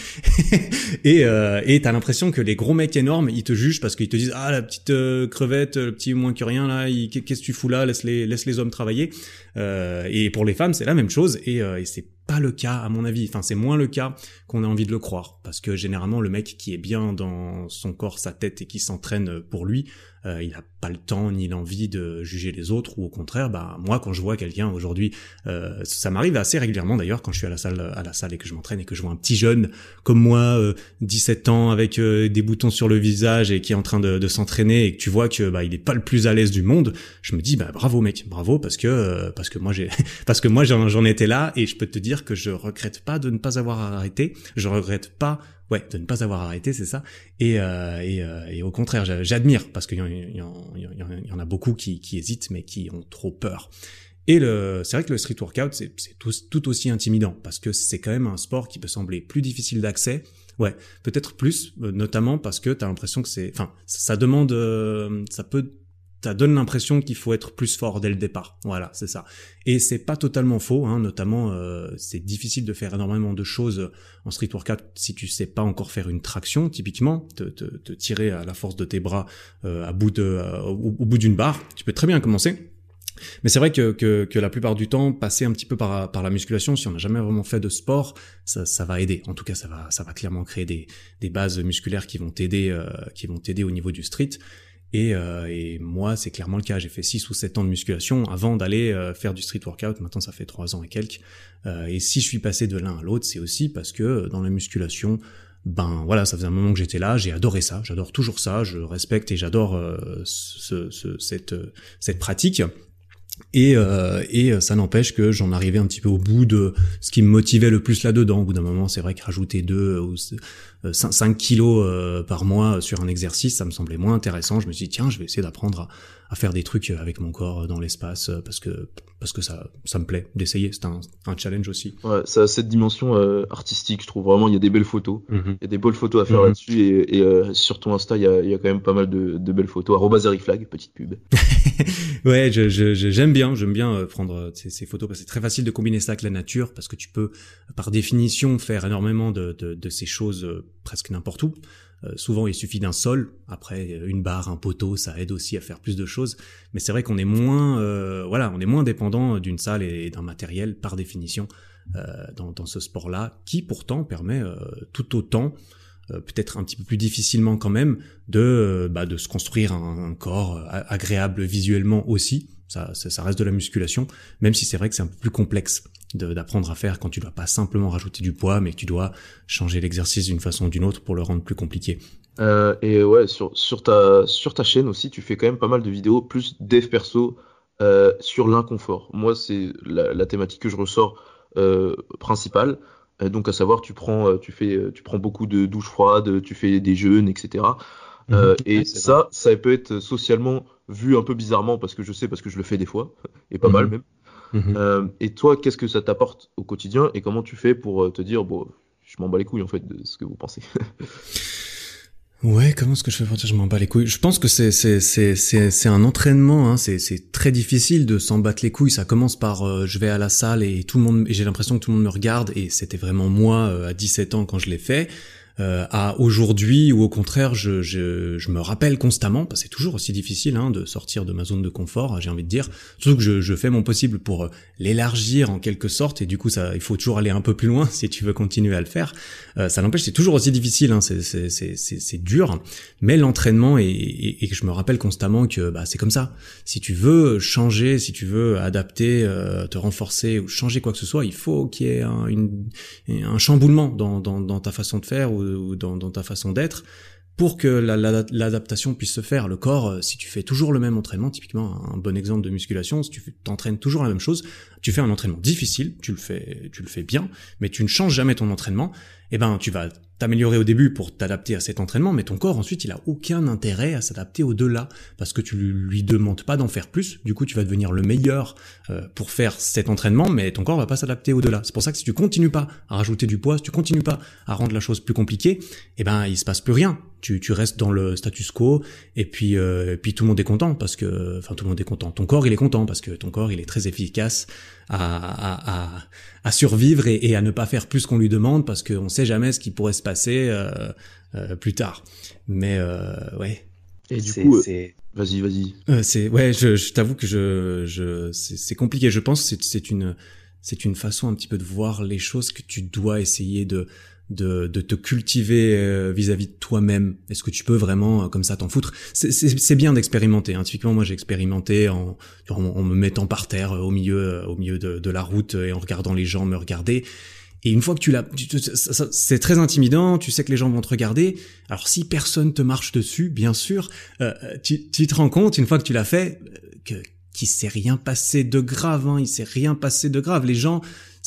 *laughs* et et t'as l'impression que les gros mecs énormes, ils te jugent parce qu'ils te disent ah la petite crevette, le petit moins que rien là, qu'est-ce que tu fous laisse les, laisse les hommes travailler. Euh, et pour les femmes, c'est la même chose, et, euh, et c'est pas le cas à mon avis. Enfin, c'est moins le cas qu'on a envie de le croire, parce que généralement, le mec qui est bien dans son corps, sa tête et qui s'entraîne pour lui, euh, il a pas le temps ni l'envie de juger les autres ou au contraire bah moi quand je vois quelqu'un aujourd'hui euh, ça m'arrive assez régulièrement d'ailleurs quand je suis à la salle à la salle et que je m'entraîne et que je vois un petit jeune comme moi 17 euh, ans avec euh, des boutons sur le visage et qui est en train de, de s'entraîner et que tu vois que bah il est pas le plus à l'aise du monde je me dis bah bravo mec bravo parce que parce que moi j'ai *laughs* parce que moi j'en étais là et je peux te dire que je regrette pas de ne pas avoir arrêté je regrette pas ouais, de ne pas avoir arrêté, c'est ça. Et, euh, et, euh, et, au contraire, j'admire parce qu'il y, en a beaucoup qui, qui hésitent, mais qui ont trop peur. Et c'est vrai que le street workout, c'est, tout, aussi intimidant parce que c'est quand même un sport qui peut sembler plus difficile d'accès. Ouais, peut-être plus, euh, notamment parce que t'as l'impression que c'est, enfin, ça demande, euh, ça peut ça donne l'impression qu'il faut être plus fort dès le départ. Voilà, c'est ça. Et c'est pas totalement faux, hein, notamment euh, c'est difficile de faire énormément de choses en street workout si tu sais pas encore faire une traction, typiquement, te, te, te tirer à la force de tes bras euh, à bout de, euh, au, bout d'une barre. Tu peux très bien commencer. Mais c'est vrai que, que, que, la plupart du temps, passer un petit peu par, par la musculation, si on n'a jamais vraiment fait de sport, ça, ça, va aider. En tout cas, ça va, ça va clairement créer des, des bases musculaires qui vont t'aider, euh, qui vont t'aider au niveau du street. Et, euh, et moi, c'est clairement le cas. J'ai fait 6 ou 7 ans de musculation avant d'aller euh, faire du street workout. Maintenant, ça fait 3 ans et quelques. Euh, et si je suis passé de l'un à l'autre, c'est aussi parce que dans la musculation, ben voilà, ça faisait un moment que j'étais là, j'ai adoré ça, j'adore toujours ça, je respecte et j'adore ce, ce, cette, cette pratique. Et, euh, et ça n'empêche que j'en arrivais un petit peu au bout de ce qui me motivait le plus là-dedans. Au bout d'un moment, c'est vrai que rajouter deux ou 5, kilos par mois sur un exercice, ça me semblait moins intéressant. Je me suis dit, tiens, je vais essayer d'apprendre à, à faire des trucs avec mon corps dans l'espace parce que parce que ça ça me plaît d'essayer. C'est un, un, challenge aussi. Ouais ça a cette dimension euh, artistique je trouve. Vraiment il y a des belles photos. Mhm. il y a des belles photos à faire mhm. là-dessus. Et, et euh, sur ton Insta il y a, il y a quand même pas mal de, de belles photos. Flag petite pub. *laughs* Ouais je, je, j'aime bien j'aime bien euh, prendre ces, ces photos parce que c'est très facile de combiner ça avec la nature parce que tu peux par définition faire énormément de, de, de ces choses presque n'importe où euh, souvent, il suffit d'un sol. Après, une barre, un poteau, ça aide aussi à faire plus de choses. Mais c'est vrai qu'on est moins, euh, voilà, on est moins dépendant d'une salle et d'un matériel par définition euh, dans, dans, ce sport-là, qui pourtant permet tout autant peut-être un petit peu plus difficilement quand même de bah, de se construire un, corps agréable visuellement aussi ça, reste de la musculation même si c'est vrai que c'est un peu plus complexe d'apprendre à faire quand tu dois pas simplement rajouter du poids, mais que tu dois changer l'exercice d'une façon ou d'une autre pour le rendre plus compliqué. Euh, et ouais, sur, ta, sur ta chaîne aussi, tu fais quand même pas mal de vidéos plus dev perso euh, sur l'inconfort. Moi, c'est la, thématique que je ressors euh, principale. Donc, à savoir, tu prends, tu, fais, tu prends beaucoup de douches froides, tu fais des jeûnes, etc. Mhm. et ça, ça peut être socialement vu un peu bizarrement parce que je sais, parce que je le fais des fois, *laughs* et pas mal mhm. même. Mhm. et toi, qu'est-ce que ça t'apporte au quotidien et comment tu fais pour te dire, bon, je m'en bats les couilles en fait de ce que vous pensez? *laughs* Ouais, comment est-ce que je fais pour dire je m'en bats les couilles? Je pense que c'est c'est c'est c'est c'est un entraînement. Hein. C'est c'est très difficile de s'en battre les couilles. Ça commence par euh, je vais à la salle et tout le monde j'ai l'impression que tout le monde me regarde et c'était vraiment moi euh, à 17 ans quand je l'ai fait euh, à aujourd'hui ou au contraire je, je, je, me rappelle constamment parce c'est toujours aussi difficile hein, de sortir de ma zone de confort j'ai envie de dire surtout que je, je fais mon possible pour euh, l'élargir en quelque sorte et du coup ça il faut toujours aller un peu plus loin *laughs* si tu veux continuer à le faire. Euh, ça n'empêche c'est toujours aussi difficile hein, c'est dur mais l'entraînement et, et, et, je me rappelle constamment que bah c'est comme ça. Si tu veux changer si tu veux adapter euh, te renforcer ou changer quoi que ce soit il faut qu'il y ait un, une, un chamboulement dans, dans, dans ta façon de faire ou dans, ta façon d'être pour que l'adaptation puisse se faire. Le corps, euh, si tu fais toujours le même entraînement, typiquement un bon exemple de musculation, si tu t'entraînes toujours la même chose, tu fais un entraînement difficile, tu le fais, tu le fais bien, mais tu ne changes jamais ton entraînement, eh ben tu vas t'améliorer au début pour t'adapter à cet entraînement, mais ton corps ensuite il a aucun intérêt à s'adapter au-delà parce que tu lui demandes pas d'en faire plus. Du coup tu vas devenir le meilleur euh, pour faire cet entraînement, mais ton corps va pas s'adapter au-delà. C'est pour ça que si tu continues pas à rajouter du poids, si tu continues pas à rendre la chose plus compliquée, eh ben il se passe plus rien. Tu, tu restes dans le status quo et puis euh, et puis tout le monde est content parce que enfin tout le monde est content. Ton corps il est content parce que ton corps il est très efficace à, à, à, survivre et, à ne pas faire plus qu'on lui demande parce qu'on sait jamais ce qui pourrait se passer euh, euh, plus tard. Mais euh, ouais. Et du coup, vas-y, vas-y. c'est ouais, je, je t'avoue que je, je c'est compliqué. Je pense que c'est une c'est une façon un petit peu de voir les choses que tu dois essayer de de, de te cultiver euh, vis-à-vis de toi-même Est-ce que tu peux vraiment euh, comme ça t'en foutre? C'est bien d'expérimenter. Hein. Typiquement, moi j'ai expérimenté en, en, me mettant par terre euh, au milieu, au milieu de, de, la route et en regardant les gens me regarder. Et une fois que tu l'as, c'est très intimidant. Tu sais que les gens vont te regarder. Alors si personne te marche dessus, bien sûr, tu, tu te rends compte une fois que tu l'as fait que qu'il s'est rien passé de grave. Hein, il s'est rien passé de grave. Les gens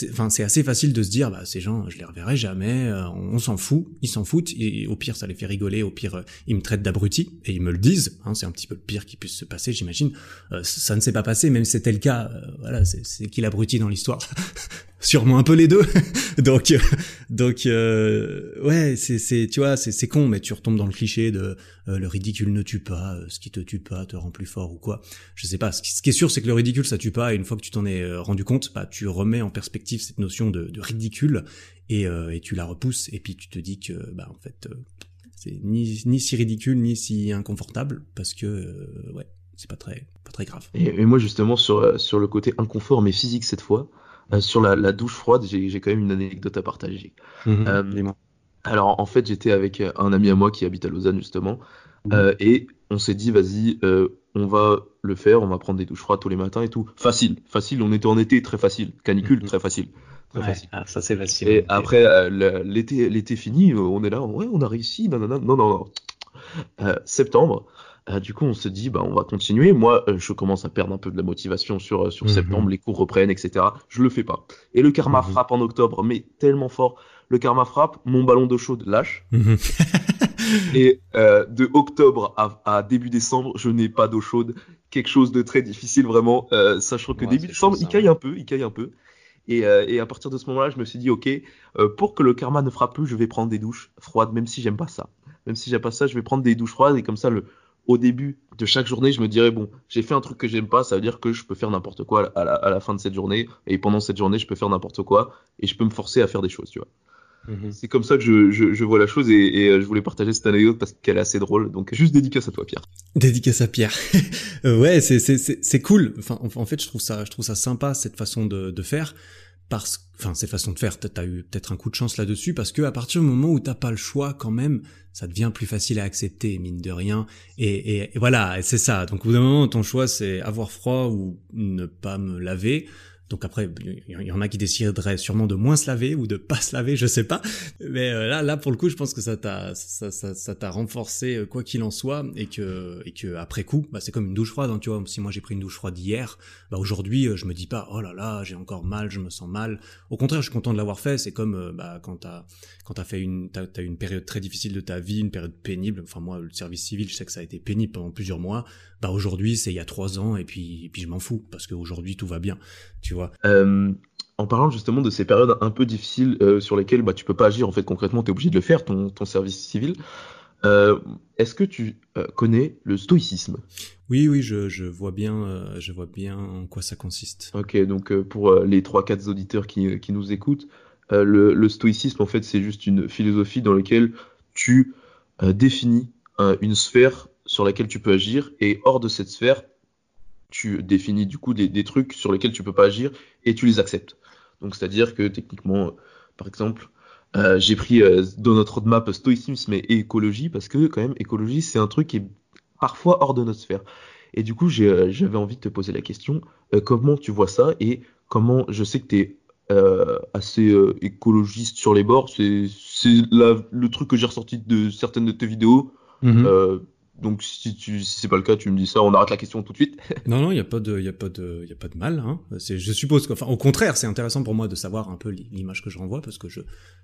enfin c'est assez facile de se dire bah ces gens je les reverrai jamais euh, on, s'en fout ils s'en foutent et au pire ça les fait rigoler au pire euh, ils me traitent d'abruti et ils me le disent hein, c'est un petit peu le pire qui puisse se passer j'imagine. Euh, ça ne s'est pas passé même si c'était le cas voilà c'est qui l'abruti dans l'histoire *laughs* sûrement un peu les deux. *laughs* donc donc euh, ouais, c'est c'est tu vois, c'est c'est con mais tu retombes dans le cliché de euh, le ridicule ne tue pas, euh, ce qui te tue pas te rend plus fort ou quoi. Je sais pas, ce qui, est sûr c'est que le ridicule ça tue pas et une fois que tu t'en es rendu compte, bah tu remets en perspective cette notion de, de ridicule et et tu la repousses et puis tu te dis que bah en fait c'est ni ni si ridicule ni si inconfortable parce que ouais, c'est pas très pas très grave. Et, et, moi justement sur sur le côté inconfort mais physique cette fois, euh, sur la, la, douche froide, j'ai quand même une anecdote à partager. Mhm. Euh, alors en fait, j'étais avec un ami à moi qui habite à Lausanne justement, mhm. euh, et on s'est dit vas-y, on va le faire, on va prendre des douches froides tous les matins et tout. Facile, facile. On était en été, très facile. Canicule, mhm. très facile. Très facile. Ah, ça c'est facile. Et après l'été, l'été fini, on est là, ouais, on a réussi. Non, non, non, non, non. septembre, euh, du coup, on se dit, bah, on va continuer. Moi, euh, je commence à perdre un peu de la motivation sur, euh, sur mhm. septembre, les cours reprennent, etc. Je le fais pas. Et le karma mhm. frappe en octobre, mais tellement fort. Le karma frappe, mon ballon d'eau chaude lâche. Mhm. *laughs* et de octobre à, début décembre, je n'ai pas d'eau chaude. Quelque chose de très difficile, vraiment. sachant que début décembre, il caille un peu, il caille un peu. Et, et, à partir de ce moment-là, je me suis dit, ok, pour que le karma ne frappe plus, je vais prendre des douches froides, même si j'aime pas ça. Même si j'aime pas ça, je vais prendre des douches froides et comme ça, le, au début de chaque journée, je me dirais bon, j'ai fait un truc que j'aime pas, ça veut dire que je peux faire n'importe quoi à la, fin de cette journée, et pendant cette journée, je peux faire n'importe quoi, et je peux me forcer à faire des choses, tu vois. Mhm. C'est comme ça que je, je, vois la chose et, euh, je voulais partager cette anecdote parce qu'elle est assez drôle. Donc juste dédicace à toi Pierre. Dédicace à Pierre. *laughs* Euh, ouais, c'est c'est c'est cool. Enfin en, fait, je trouve ça je trouve ça sympa cette façon de de faire parce enfin cette façon de faire t'as eu peut-être un coup de chance là-dessus parce que à partir du moment où t'as pas le choix quand même ça devient plus facile à accepter mine de rien. Et, et, voilà c'est ça. Donc au bout d'un moment ton choix c'est avoir froid ou ne pas me laver Donc après, il y en a qui décideraient sûrement de moins se laver ou de pas se laver, je sais pas. Mais euh, là, là pour le coup, je pense que ça t'a, ça, ça, ça t'a renforcé euh, quoi qu'il en soit, et que, et que après coup, bah, c'est comme une douche froide. Hein, tu vois, si moi j'ai pris une douche froide hier, bah aujourd'hui, euh, je me dis pas, oh là là, j'ai encore mal, je me sens mal. Au contraire, je suis content de l'avoir fait. C'est comme bah, quand t'as, quand t'as fait une, t'as, as une période très difficile de ta vie, une période pénible. Enfin moi, le service civil, je sais que ça a été pénible pendant plusieurs mois. Bah aujourd'hui, c'est il y a trois ans, et puis, et puis je m'en fous parce qu'aujourd'hui tout va bien tu vois. Euh, en parlant justement de ces périodes un peu difficiles euh, sur lesquelles bah, tu peux pas agir, en fait concrètement, tu es obligé de le faire, ton, ton service civil. Euh, est-ce que tu connais le stoïcisme? Oui, oui, je, je, vois bien, je vois bien en quoi ça consiste. Ok, donc pour les 3-4 auditeurs qui, qui, nous écoutent, le, le, stoïcisme, en fait, c'est juste une philosophie dans laquelle tu définis une sphère sur laquelle tu peux agir, et hors de cette sphère, tu définis du coup des, trucs sur lesquels tu peux pas agir et tu les acceptes. Donc c'est-à-dire que techniquement, par exemple, euh, j'ai pris euh, dans notre roadmap stoïcisme et écologie parce que quand même écologie c'est un truc qui est parfois hors de notre sphère. Et du coup euh, j'avais envie de te poser la question, comment tu vois ça et comment je sais que tu es assez écologiste sur les bords, c'est le truc que j'ai ressorti de certaines de tes vidéos. Mm-hmm. Donc si tu si c'est pas le cas, tu me dis ça, on arrête la question tout de suite. *laughs* non non, il y a pas de il y a pas de il y a pas de mal hein. C'est je suppose qu'enfin au contraire, c'est intéressant pour moi de savoir un peu l'image que je renvoie parce que je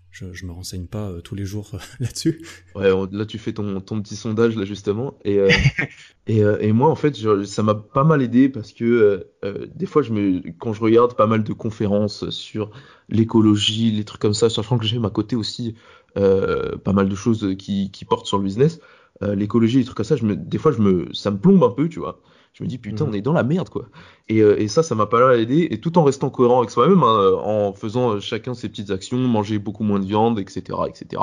je, je me renseigne pas euh, tous les jours euh, *laughs* là-dessus. Ouais, là tu fais ton ton petit sondage là justement et euh, *laughs* et, et moi en fait, ça m'a pas mal aidé parce que des fois je me quand je regarde pas mal de conférences sur l'écologie, les trucs comme ça, sachant que j'aime à côté aussi pas mal de choses qui qui portent sur le business euh, l'écologie, des trucs comme ça, je me, des fois, je me, ça me plombe un peu, tu vois. Je me dis, putain, mhm. on est dans la merde, quoi. Et, euh, et ça, ça m'a pas mal aidé, et tout en restant cohérent avec soi-même, hein, en faisant chacun ses petites actions, manger beaucoup moins de viande, etc., etc.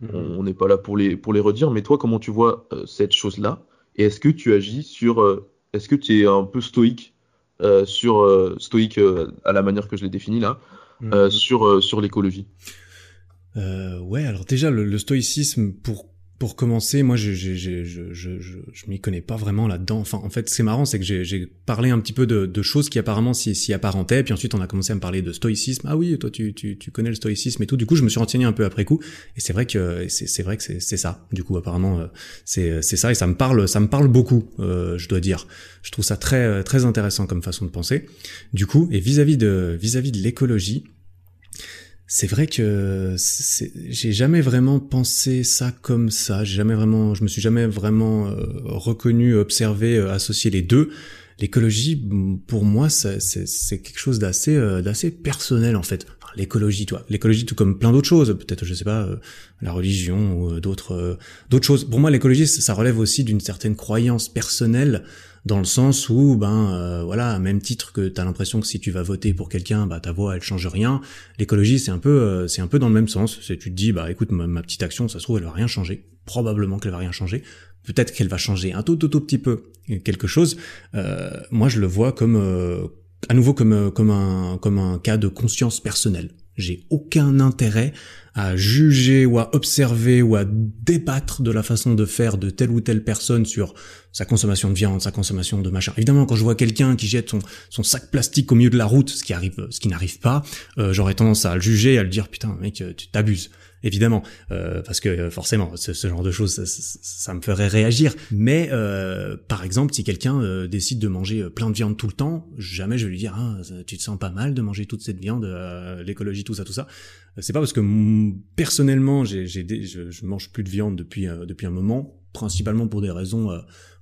Mhm. On n'est pas là pour les, pour les redire, mais toi, comment tu vois euh, cette chose-là? Et est-ce que tu agis sur, est-ce que tu es un peu stoïque sur stoïque à la manière que je l'ai défini là, mhm. sur sur l'écologie? Ouais, alors déjà le, le stoïcisme pour pour commencer, moi, je je je je m'y connais pas vraiment là-dedans. Enfin, en fait, c'est marrant, c'est que j'ai parlé un petit peu de, de choses qui apparemment s'y apparentaient, puis ensuite on a commencé à me parler de stoïcisme. Ah oui, toi, tu tu tu connais le stoïcisme et tout. Du coup, je me suis renseigné un peu après coup, et c'est vrai que c'est vrai que c'est ça. Du coup, apparemment, euh, c'est c'est ça et ça me parle ça me parle beaucoup. Euh, je dois dire, je trouve ça très très intéressant comme façon de penser. Du coup, et vis-à-vis de vis-à-vis de l'écologie c'est vrai que j'ai jamais vraiment pensé ça comme ça. J'ai jamais vraiment, je me suis jamais vraiment euh, reconnu, observé, euh, associé les deux. L'écologie, pour moi, c'est quelque chose d'assez euh, d'assez personnel en fait. l'écologie, toi, l'écologie tout comme plein d'autres choses, peut-être, je sais pas, la religion ou d'autres d'autres choses. Pour moi, l'écologie, ça relève aussi d'une certaine croyance personnelle dans le sens où ben euh, voilà, même titre que tu as l'impression que si tu vas voter pour quelqu'un, bah ta voix elle change rien. L'écologie c'est un peu euh, c'est un peu dans le même sens. C'est tu te dis bah écoute ma, petite action, ça se trouve elle va rien changer. Probablement qu'elle va rien changer. Peut-être qu'elle va changer un tout tout tout petit peu quelque chose. Euh, moi je le vois comme à nouveau comme comme un comme un cas de conscience personnelle. J'ai aucun intérêt à juger ou à observer ou à débattre de la façon de faire de telle ou telle personne sur sa consommation de viande, sa consommation de machin. Évidemment, quand je vois quelqu'un qui jette son, sac plastique au milieu de la route, ce qui arrive, ce qui n'arrive pas, euh, j'aurais tendance à le juger, à le dire putain mec, euh, tu t'abuses évidemment, euh, parce que forcément, ce, genre de choses, ça, me ferait réagir. Mais par exemple, si quelqu'un décide de manger plein de viande tout le temps, jamais je vais lui dire, ah, tu te sens pas mal de manger toute cette viande, l'écologie, tout ça, tout ça. C'est pas parce que personnellement, j'ai, je, je mange plus de viande depuis depuis un moment, principalement pour des raisons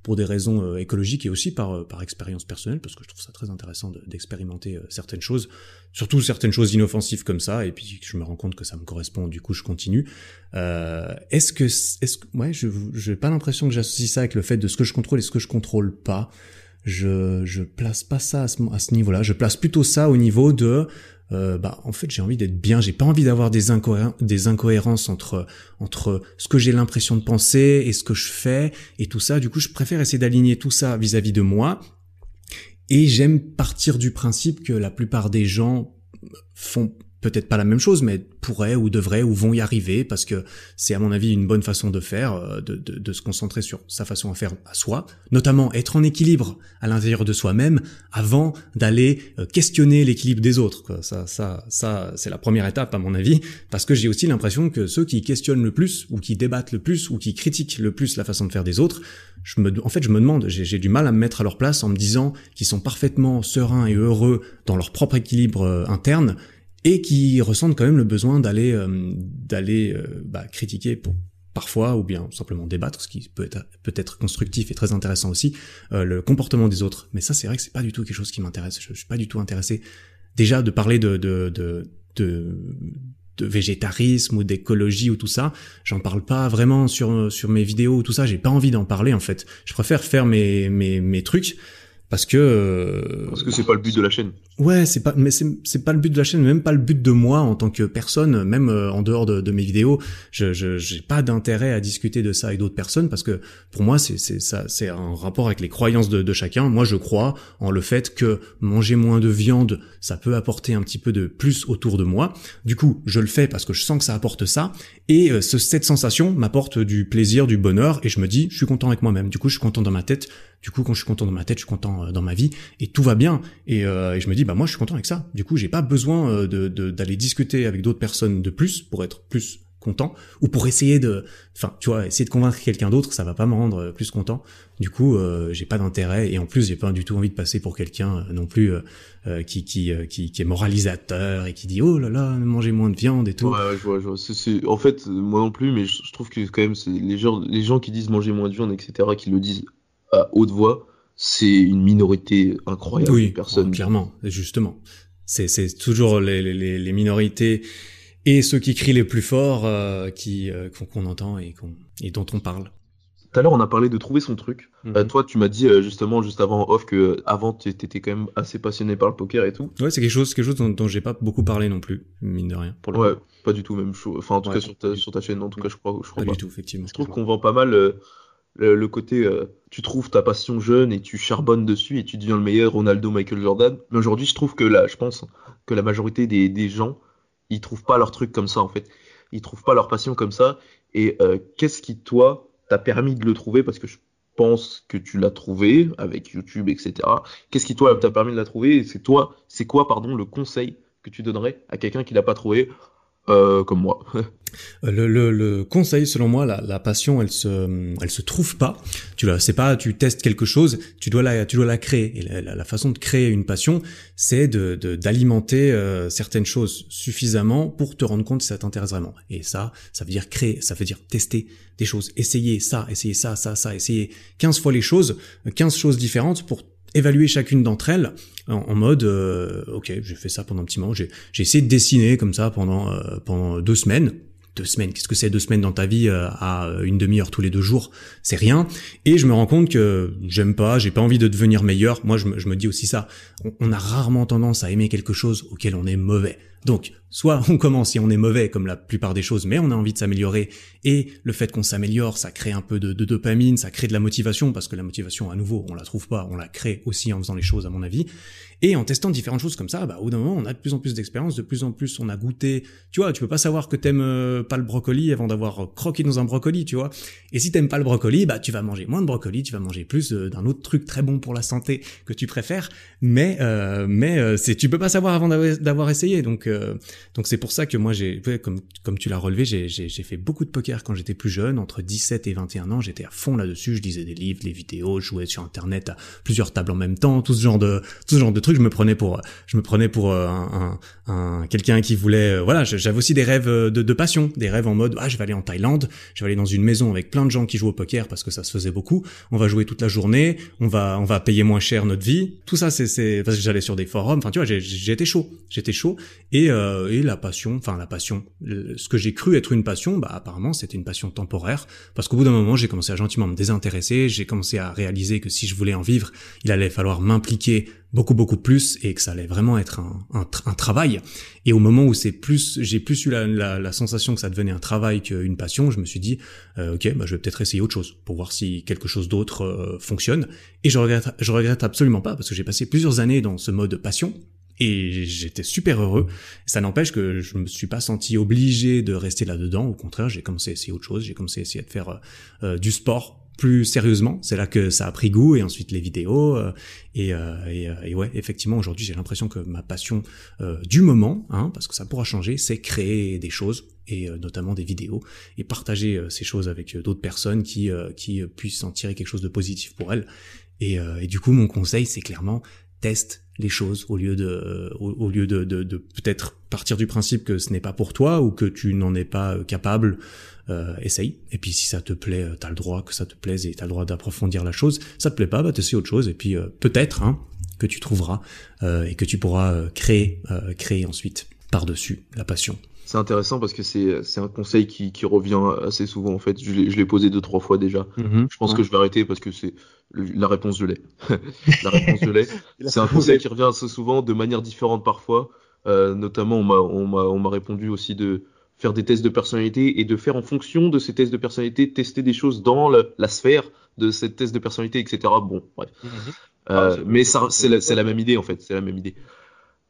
pour des raisons euh, écologiques et aussi par, euh, par expérience personnelle, parce que je trouve ça très intéressant d'expérimenter euh, certaines choses, surtout certaines choses inoffensives comme ça, et puis je me rends compte que ça me correspond, du coup je continue. Euh, est-ce que, est-ce que, ouais, je j'ai pas l'impression que j'associe ça avec le fait de ce que je contrôle et ce que je contrôle pas. Je, je place pas ça à ce, niveau-là. Je place plutôt ça au niveau de euh, bah en fait j'ai envie d'être bien, j'ai pas envie d'avoir des, incohérences entre entre ce que j'ai l'impression de penser et ce que je fais et tout ça. Du coup, je préfère essayer d'aligner tout ça vis-à-vis de moi. Et j'aime partir du principe que la plupart des gens font peut-être pas la même chose, mais pourraient ou devraient ou vont y arriver parce que c'est à mon avis une bonne façon de faire, euh, de, de, de, se concentrer sur sa façon à faire à soi, notamment être en équilibre à l'intérieur de soi-même avant d'aller euh, questionner l'équilibre des autres. Ça, ça, ça, c'est la première étape à mon avis, parce que j'ai aussi l'impression que ceux qui questionnent le plus ou qui débattent le plus ou qui critiquent le plus la façon de faire des autres, je me, en fait, je me demande, j'ai du mal à me mettre à leur place en me disant qu'ils sont parfaitement sereins et heureux dans leur propre équilibre euh, interne et qui ressentent quand même le besoin d'aller euh, d'aller euh, bah, critiquer pour parfois ou bien simplement débattre, ce qui peut être peut être constructif et très intéressant aussi, euh, le comportement des autres. Mais ça, c'est vrai que c'est pas du tout quelque chose qui m'intéresse. Je, je, suis pas du tout intéressé déjà de parler de de de, de, de végétarisme ou d'écologie ou tout ça. J'en parle pas vraiment sur sur mes vidéos ou tout ça. J'ai pas envie d'en parler en fait. Je préfère faire mes mes mes trucs parce que euh, parce que c'est pas le but de la chaîne. Ouais, c'est pas mais c'est c'est pas le but de la chaîne, même pas le but de moi en tant que personne, même euh, en dehors de, de, mes vidéos, je je j'ai pas d'intérêt à discuter de ça avec d'autres personnes parce que pour moi c'est c'est ça c'est un rapport avec les croyances de, de chacun. Moi, je crois en le fait que manger moins de viande, ça peut apporter un petit peu de plus autour de moi. Du coup, je le fais parce que je sens que ça apporte ça et euh, ce, cette sensation m'apporte du plaisir, du bonheur et je me dis je suis content avec moi-même. Du coup, je suis content dans ma tête du coup, quand je suis content dans ma tête, je suis content euh, dans ma vie et tout va bien. Et, euh, et je me dis, bah moi, je suis content avec ça. Du coup, j'ai pas besoin euh, de d'aller discuter avec d'autres personnes de plus pour être plus content ou pour essayer de enfin tu vois essayer de convaincre quelqu'un d'autre ça va pas me rendre euh, plus content du coup euh, j'ai pas d'intérêt et en plus j'ai pas du tout envie de passer pour quelqu'un non plus euh, qui, qui, qui qui est moralisateur et qui dit oh là là mangez moins de viande et tout ouais, ouais je vois, je vois. C'est, en fait moi non plus mais je, trouve que quand même c'est les gens les gens qui disent manger moins de viande etc qui le disent à haute voix, c'est une minorité incroyable oui, personne. clairement, justement. C'est, toujours les, les, les, minorités et ceux qui crient les plus forts euh, qui euh, qu'on, entend et, qu'on, et dont on parle. Tout à l'heure, on a parlé de trouver son truc. Mhm. Euh, toi, tu m'as dit justement juste avant off que avant tu étais quand même assez passionné par le poker et tout. Ouais, c'est quelque chose, quelque chose dont, j'ai pas beaucoup parlé non plus, mine de rien. Pour le ouais, pas du tout même chose. Enfin, en tout cas sur ta, sur ta chaîne, en tout cas, je crois, je crois pas. Pas du tout, effectivement. Je trouve qu'on vend pas mal le, côté euh, tu trouves ta passion jeune et tu charbonnes dessus et tu deviens le meilleur Ronaldo Michael Jordan. Mais aujourd'hui je trouve que là je pense que la majorité des, gens ils trouvent pas leur truc comme ça en fait. Ils trouvent pas leur passion comme ça. Et euh, qu'est-ce qui toi t'a permis de le trouver? Parce que je pense que tu l'as trouvé avec YouTube etc qu'est-ce qui toi t'a permis de la trouver? Et c'est toi c'est quoi pardon le conseil que tu donnerais à quelqu'un qui l'a pas trouvé? Euh, comme moi. *laughs* Euh, le, le, le, conseil, selon moi, la, la, passion, elle se, elle se trouve pas. Tu la, c'est pas, tu testes quelque chose, tu dois la, tu dois la créer. Et la, la façon de créer une passion, c'est de, d'alimenter euh, certaines choses suffisamment pour te rendre compte si ça t'intéresse vraiment. Et ça, ça veut dire créer, ça veut dire tester des choses, essayer ça, essayer ça, ça, ça, essayer 15 fois les choses, 15 choses différentes pour évaluer chacune d'entre elles en, mode euh, ok j'ai fait ça pendant un petit moment j'ai essayé de dessiner comme ça pendant euh, pendant deux semaines. Deux semaines qu'est-ce que c'est deux semaines dans ta vie euh, à une demi-heure tous les deux jours c'est rien. Et je me rends compte que j'aime pas j'ai pas envie de devenir meilleur. Moi je me, je me dis aussi ça. On a rarement tendance à aimer quelque chose auquel on est mauvais donc, soit on commence et on est mauvais comme la plupart des choses, mais on a envie de s'améliorer, et le fait qu'on s'améliore, ça crée un peu de, dopamine, ça crée de la motivation, parce que la motivation, à nouveau, on la trouve pas, on la crée aussi en faisant les choses, à mon avis. Et en testant différentes choses comme ça, bah, au bout d'un moment, on a de plus en plus d'expérience, de plus en plus on a goûté. Tu vois, tu peux pas savoir que t'aimes euh, pas le brocoli avant d'avoir croqué dans un brocoli, tu vois. Et si t'aimes pas le brocoli, bah, tu vas manger moins de brocoli, tu vas manger plus euh, d'un autre truc très bon pour la santé que tu préfères. Mais, euh, mais c'est, tu peux pas savoir avant d'avoir essayé. Donc, donc c'est pour ça que moi j'ai, comme, comme tu l'as relevé, j'ai, j'ai, fait beaucoup de poker quand j'étais plus jeune, entre 17 et 21 ans, j'étais à fond là-dessus, je lisais des livres, des vidéos, je jouais sur internet à plusieurs tables en même temps, tout ce genre de, tout ce genre de trucs, je me prenais pour, je me prenais pour euh, un, un, quelqu'un qui voulait, euh, voilà, j'avais aussi des rêves de, de passion, des rêves en mode, ah je vais aller en Thaïlande, je vais aller dans une maison avec plein de gens qui jouent au poker parce que ça se faisait beaucoup, on va jouer toute la journée, on va, on va payer moins cher notre vie, tout ça c'est, c'est parce que j'allais sur des forums, enfin tu vois, j'étais chaud, j'étais chaud. Et, euh, et la passion, enfin la passion, ce que j'ai cru être une passion, bah apparemment c'était une passion temporaire. Parce qu'au bout d'un moment j'ai commencé à gentiment me désintéresser, j'ai commencé à réaliser que si je voulais en vivre, il allait falloir m'impliquer beaucoup beaucoup plus et que ça allait vraiment être un, un, un travail. Et au moment où c'est plus j'ai plus eu la, la, la, sensation que ça devenait un travail qu'une passion je me suis dit euh, ok bah je vais peut-être essayer autre chose pour voir si quelque chose d'autre euh, fonctionne. Et je regrette je regrette absolument pas parce que j'ai passé plusieurs années dans ce mode passion et j'étais super heureux. Ça n'empêche que je me suis pas senti obligé de rester là-dedans. Au contraire, j'ai commencé à essayer autre chose. J'ai commencé à essayer de faire euh, du sport plus sérieusement. C'est là que ça a pris goût et ensuite les vidéos. Euh, et, euh, ouais, effectivement, aujourd'hui, j'ai l'impression que ma passion du moment, hein, parce que ça pourra changer, c'est créer des choses et notamment des vidéos et partager ces choses avec d'autres personnes qui puissent en tirer quelque chose de positif pour elles. Et, et du coup, mon conseil, c'est clairement teste les choses au lieu de au, lieu de, de, de peut-être partir du principe que ce n'est pas pour toi ou que tu n'en es pas euh, capable euh, essaye et puis si ça te plaît euh, t'as le droit que ça te plaise et t'as le droit d'approfondir la chose ça te plaît pas bah t'essayes autre chose et puis euh, peut-être hein, que tu trouveras et que tu pourras créer créer ensuite par dessus la passion c'est intéressant parce que c'est c'est un conseil qui, qui revient assez souvent en fait. Je l'ai posé deux trois fois déjà. Mm-hmm. je pense que je vais arrêter parce que c'est la réponse je l'ai. *laughs* la réponse je l'ai. c'est un conseil qui revient assez souvent de manière différente parfois. Euh, notamment on m'a on m'a on m'a répondu aussi de faire des tests de personnalité et de faire en fonction de ces tests de personnalité tester des choses dans la sphère de cette test de personnalité etc. Bon bref. Mm-hmm. Euh, ah, mais c'est la, la même idée en fait. C'est la même idée.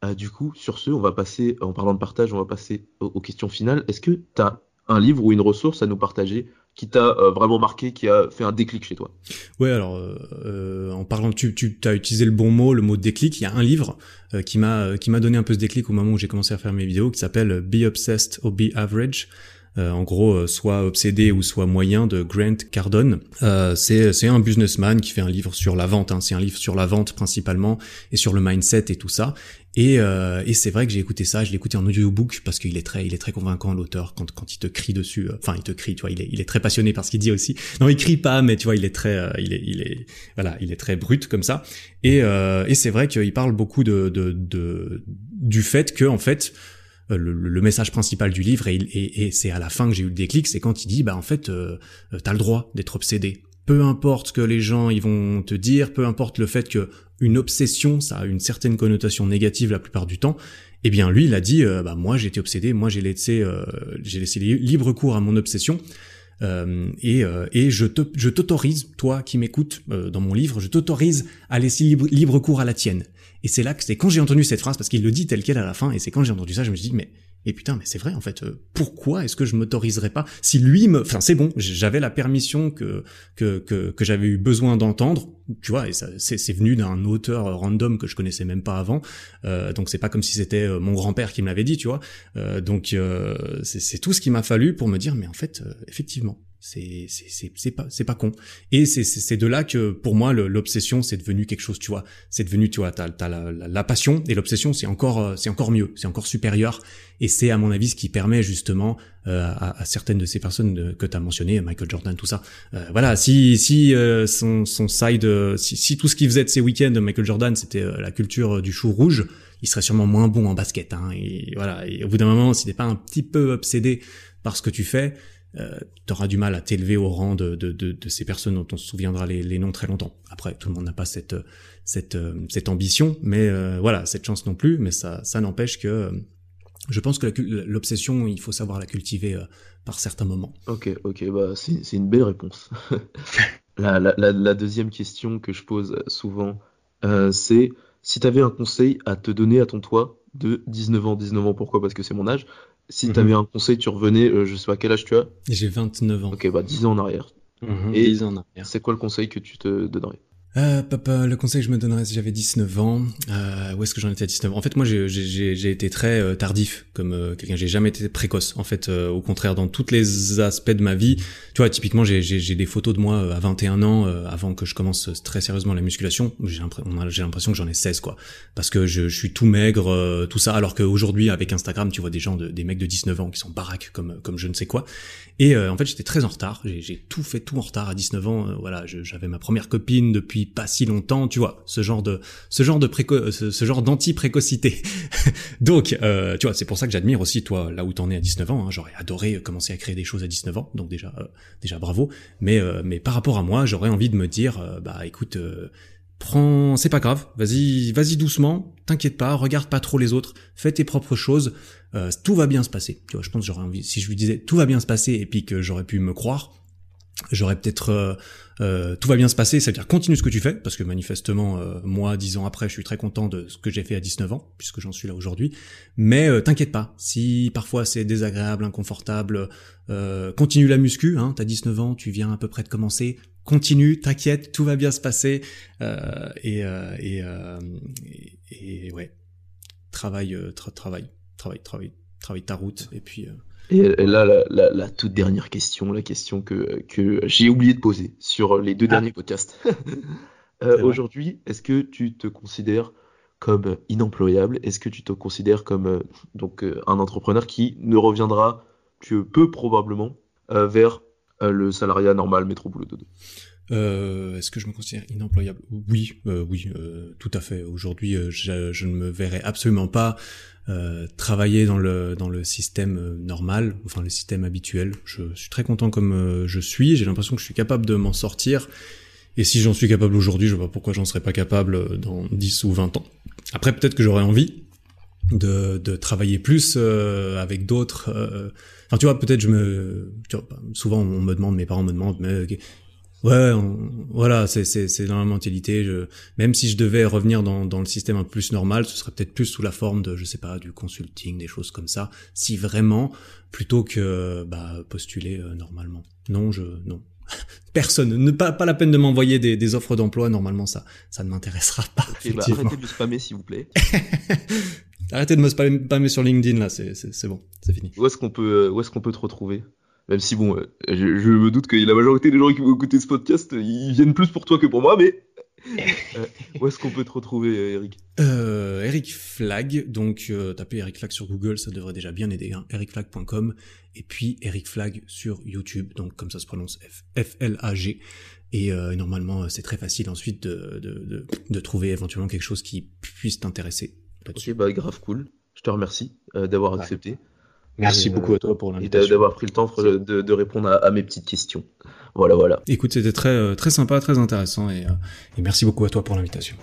Euh, du coup, sur ce, on va passer, en parlant de partage, on va passer aux, questions finales. Est-ce que tu as un livre ou une ressource à nous partager qui t'a euh, vraiment marqué, qui a fait un déclic chez toi Ouais, alors euh, en parlant, tu, tu as utilisé le bon mot, le mot déclic. Il y a un livre qui m'a qui m'a donné un peu ce déclic au moment où j'ai commencé à faire mes vidéos, qui s'appelle Be Obsessed or Be Average. en gros, soit obsédé ou soit moyen de Grant Cardone. c'est c'est un businessman qui fait un livre sur la vente. Hein. C'est un livre sur la vente principalement et sur le mindset et tout ça. Et, euh, et c'est vrai que j'ai écouté ça, je l'ai écouté en audiobook parce qu'il est très, il est très convaincant l'auteur quand quand il te crie dessus. Euh, enfin, il te crie, tu vois, il est, il est très passionné par ce qu'il dit aussi. Non, il crie pas, mais tu vois, il est très, euh, il est, il est, voilà, il est très brut comme ça. Et, euh, et c'est vrai qu'il parle beaucoup de, de, de, du fait que en fait. Le, le, message principal du livre et, et, et c'est à la fin que j'ai eu le déclic, c'est quand il dit bah en fait euh, t'as le droit d'être obsédé, peu importe ce que les gens ils vont te dire, peu importe le fait que une obsession, ça a une certaine connotation négative la plupart du temps. Eh bien, lui, il a dit, euh, bah moi j'ai été obsédé, moi j'ai laissé, euh, j'ai laissé libre cours à mon obsession. Euh, et, et je te, je t'autorise, toi qui m'écoutes dans mon livre, je t'autorise à laisser libre, libre cours à la tienne. Et c'est là que c'est quand j'ai entendu cette phrase, parce qu'il le dit tel quel à la fin, et c'est quand j'ai entendu ça, je me suis dit, mais et putain, mais c'est vrai en fait. Euh, pourquoi est-ce que je m'autoriserais pas Si lui me, enfin c'est bon, j'avais la permission que que que, que j'avais eu besoin d'entendre, tu vois, et ça c'est venu d'un auteur random que je connaissais même pas avant. Euh, donc c'est pas comme si c'était euh, mon grand-père qui me l'avait dit, tu vois. Euh, donc euh, c'est tout ce qui m'a fallu pour me dire, mais en fait, effectivement, c'est c'est pas c'est pas con. Et c'est de là que pour moi l'obsession c'est devenu quelque chose, tu vois. C'est devenu, tu vois, t'as as la, la, passion et l'obsession c'est encore euh, c'est encore mieux, c'est encore supérieur. Et c'est à mon avis ce qui permet justement euh, à, à, certaines de ces personnes que tu as mentionnées, Michael Jordan, tout ça. Euh, voilà, si si euh, son son side, si, si tout ce qu'il faisait de ses week-ends, Michael Jordan, c'était la culture du chou rouge, il serait sûrement moins bon en basket. Hein, et voilà. Et au bout d'un moment, si t'es pas un petit peu obsédé par ce que tu fais, euh, tu auras du mal à t'élever au rang de, de, de, ces personnes dont on se souviendra les, noms très longtemps. Après, tout le monde n'a pas cette, cette, cette ambition, mais euh, voilà, cette chance non plus, mais ça, ça n'empêche que euh, je pense que l'obsession, il faut savoir la cultiver euh, par certains moments. Ok, ok, bah c'est une belle réponse. *laughs* la, la, deuxième question que je pose souvent, c'est si tu avais un conseil à te donner à ton toit de 19 ans, 19 ans pourquoi? Parce que c'est mon âge, si mhm. tu avais un conseil, tu revenais, euh, je sais pas quel âge tu as J'ai 29 ans. Ok, bah 10 ans en arrière. Mhm. Et 10 ans en arrière. C'est quoi le conseil que tu te donnerais? Euh, papa, le conseil que je me donnerais si j'avais 19 ans, euh, où est-ce que j'en étais à 19 ans En fait, moi, j'ai été très euh, tardif comme euh, quelqu'un. J'ai jamais été précoce. En fait, euh, au contraire, dans tous les aspects de ma vie, tu vois, typiquement, j'ai des photos de moi à 21 ans, avant que je commence très sérieusement la musculation. J'ai l'impression que j'en ai 16, quoi, parce que je, je suis tout maigre, tout ça. Alors qu'aujourd'hui, avec Instagram, tu vois des gens, de, des mecs de 19 ans qui sont baraques comme comme je ne sais quoi. Et en fait, j'étais très en retard. J'ai tout fait tout en retard à 19 ans. voilà, j'avais ma première copine depuis pas si longtemps, tu vois, ce genre de ce genre de préco ce, genre d'anti-précocité. *laughs* donc, euh, tu vois, c'est pour ça que j'admire aussi toi là où t'en es à 19 ans. Hein, j'aurais adoré commencer à créer des choses à 19 ans, donc déjà euh, déjà bravo. Mais euh, mais par rapport à moi, j'aurais envie de me dire, bah écoute. Prends, c'est pas grave, vas-y, vas-y doucement, t'inquiète pas, regarde pas trop les autres, fais tes propres choses, tout va bien se passer. Tu vois, je pense j'aurais envie, si je lui disais tout va bien se passer et puis que j'aurais pu me croire, j'aurais peut-être euh, tout va bien se passer, c'est-à-dire continue ce que tu fais, parce que manifestement, euh, moi, dix ans après, je suis très content de ce que j'ai fait à 19 ans, puisque j'en suis là aujourd'hui. Mais euh, t'inquiète pas, si parfois c'est désagréable, inconfortable, continue la muscu, hein, t'as 19 ans, tu viens à peu près de commencer, continue, t'inquiète, tout va bien se passer, et, et, et, ouais, travaille, travaille, travaille, travaille, travaille ta route, et puis... Et là, la, toute dernière question, la question que, que j'ai oublié de poser sur les deux ah. derniers podcasts. *laughs* euh, Aujourd'hui, est-ce que tu te considères comme inemployable? Est-ce que tu te considères comme euh, donc euh, un entrepreneur qui ne reviendra que peu probablement vers le salariat normal métro boulot dodo? Est-ce que je me considère inemployable? Oui, oui, tout à fait. Aujourd'hui, je, ne me verrais absolument pas euh, travailler dans le dans le système euh, normal, enfin le système habituel. Je suis très content comme euh, je suis. J'ai l'impression que je suis capable de m'en sortir. Et si j'en suis capable aujourd'hui, je vois pas pourquoi j'en serais pas capable dans 10 ou 20 ans. Après, peut-être que j'aurais envie de, de travailler plus avec d'autres. Enfin, tu vois, peut-être je me... Tu vois, souvent, on me demande, mes parents me demandent, mais Ouais, voilà, c'est c'est c'est dans la mentalité. Je, même si je devais revenir dans dans le système un peu plus normal, ce serait peut-être plus sous la forme de je sais pas du consulting, des choses comme ça. Si vraiment, plutôt que bah postuler euh, normalement. Non, je non. *laughs* Personne, ne pas pas la peine de m'envoyer des, des offres d'emploi. Normalement, ça ça ne m'intéressera pas. Bah, arrêtez de spammer s'il vous plaît. *laughs* arrêtez de me spammer sur LinkedIn là, c'est c'est bon, c'est fini. Où est-ce qu'on peut où est-ce qu'on peut te retrouver? Même si bon, euh, je, me doute que la majorité des gens qui vont écouter ce podcast, ils viennent plus pour toi que pour moi, mais *laughs* euh, où est-ce qu'on peut te retrouver, euh, Eric? Euh, Eric Flag, donc euh, tapez Eric Flag sur Google, ça devrait déjà bien aider. Hein, ericflag.com et puis Eric Flag sur YouTube, donc comme ça se prononce F, L A G. Et normalement, c'est très facile ensuite de, de, de, de, trouver éventuellement quelque chose qui puisse t'intéresser. Ok, bah grave cool. Je te remercie d'avoir accepté. Merci beaucoup à toi pour l'invitation. d'avoir pris le temps de, répondre à, mes petites questions. Voilà, voilà. Écoute, c'était très, euh, très sympa, très intéressant et, euh, et merci beaucoup à toi pour l'invitation.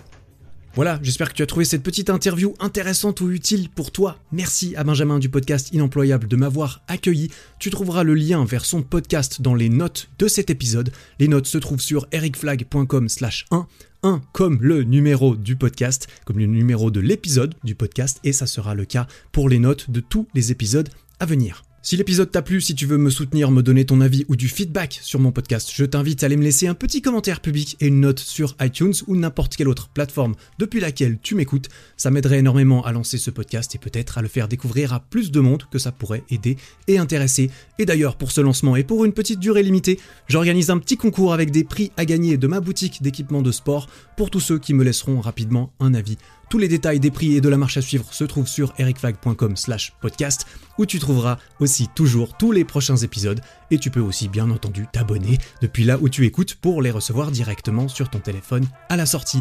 Voilà, j'espère que tu as trouvé cette petite interview intéressante ou utile pour toi. Merci à Benjamin du podcast Inemployable de m'avoir accueilli. Tu trouveras le lien vers son podcast dans les notes de cet épisode. Les notes se trouvent sur ericflag.com slash 1. 1 comme le numéro du podcast, comme le numéro de l'épisode du podcast, et ça sera le cas pour les notes de tous les épisodes à venir. Si l'épisode t'a plu, si tu veux me soutenir, me donner ton avis ou du feedback sur mon podcast, je t'invite à aller me laisser un petit commentaire public et une note sur iTunes ou n'importe quelle autre plateforme depuis laquelle tu m'écoutes. Ça m'aiderait énormément à lancer ce podcast et peut-être à le faire découvrir à plus de monde que ça pourrait aider et intéresser. Et d'ailleurs, pour ce lancement et pour une petite durée limitée, j'organise un petit concours avec des prix à gagner de ma boutique d'équipement de sport pour tous ceux qui me laisseront rapidement un avis tous les détails des prix et de la marche à suivre se trouvent sur ericflag.com slash podcast où tu trouveras aussi toujours tous les prochains épisodes et tu peux aussi bien entendu t'abonner depuis là où tu écoutes pour les recevoir directement sur ton téléphone à la sortie.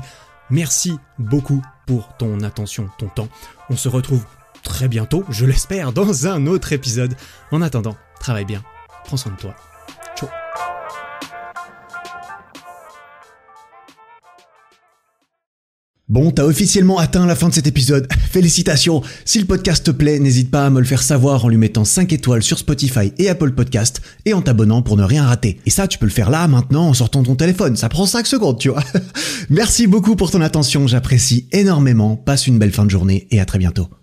Merci beaucoup pour ton attention, ton temps. On se retrouve très bientôt, je l'espère, dans un autre épisode. En attendant, travaille bien, prends soin de toi. Ciao Bon, t'as officiellement atteint la fin de cet épisode. *laughs* Félicitations. Si le podcast te plaît, n'hésite pas à me le faire savoir en lui mettant 5 étoiles sur Spotify et Apple Podcast et en t'abonnant pour ne rien rater. Et ça, tu peux le faire là, maintenant, en sortant ton téléphone. Ça prend 5 secondes, tu vois. *laughs* Merci beaucoup pour ton attention. J'apprécie énormément. Passe une belle fin de journée et à très bientôt.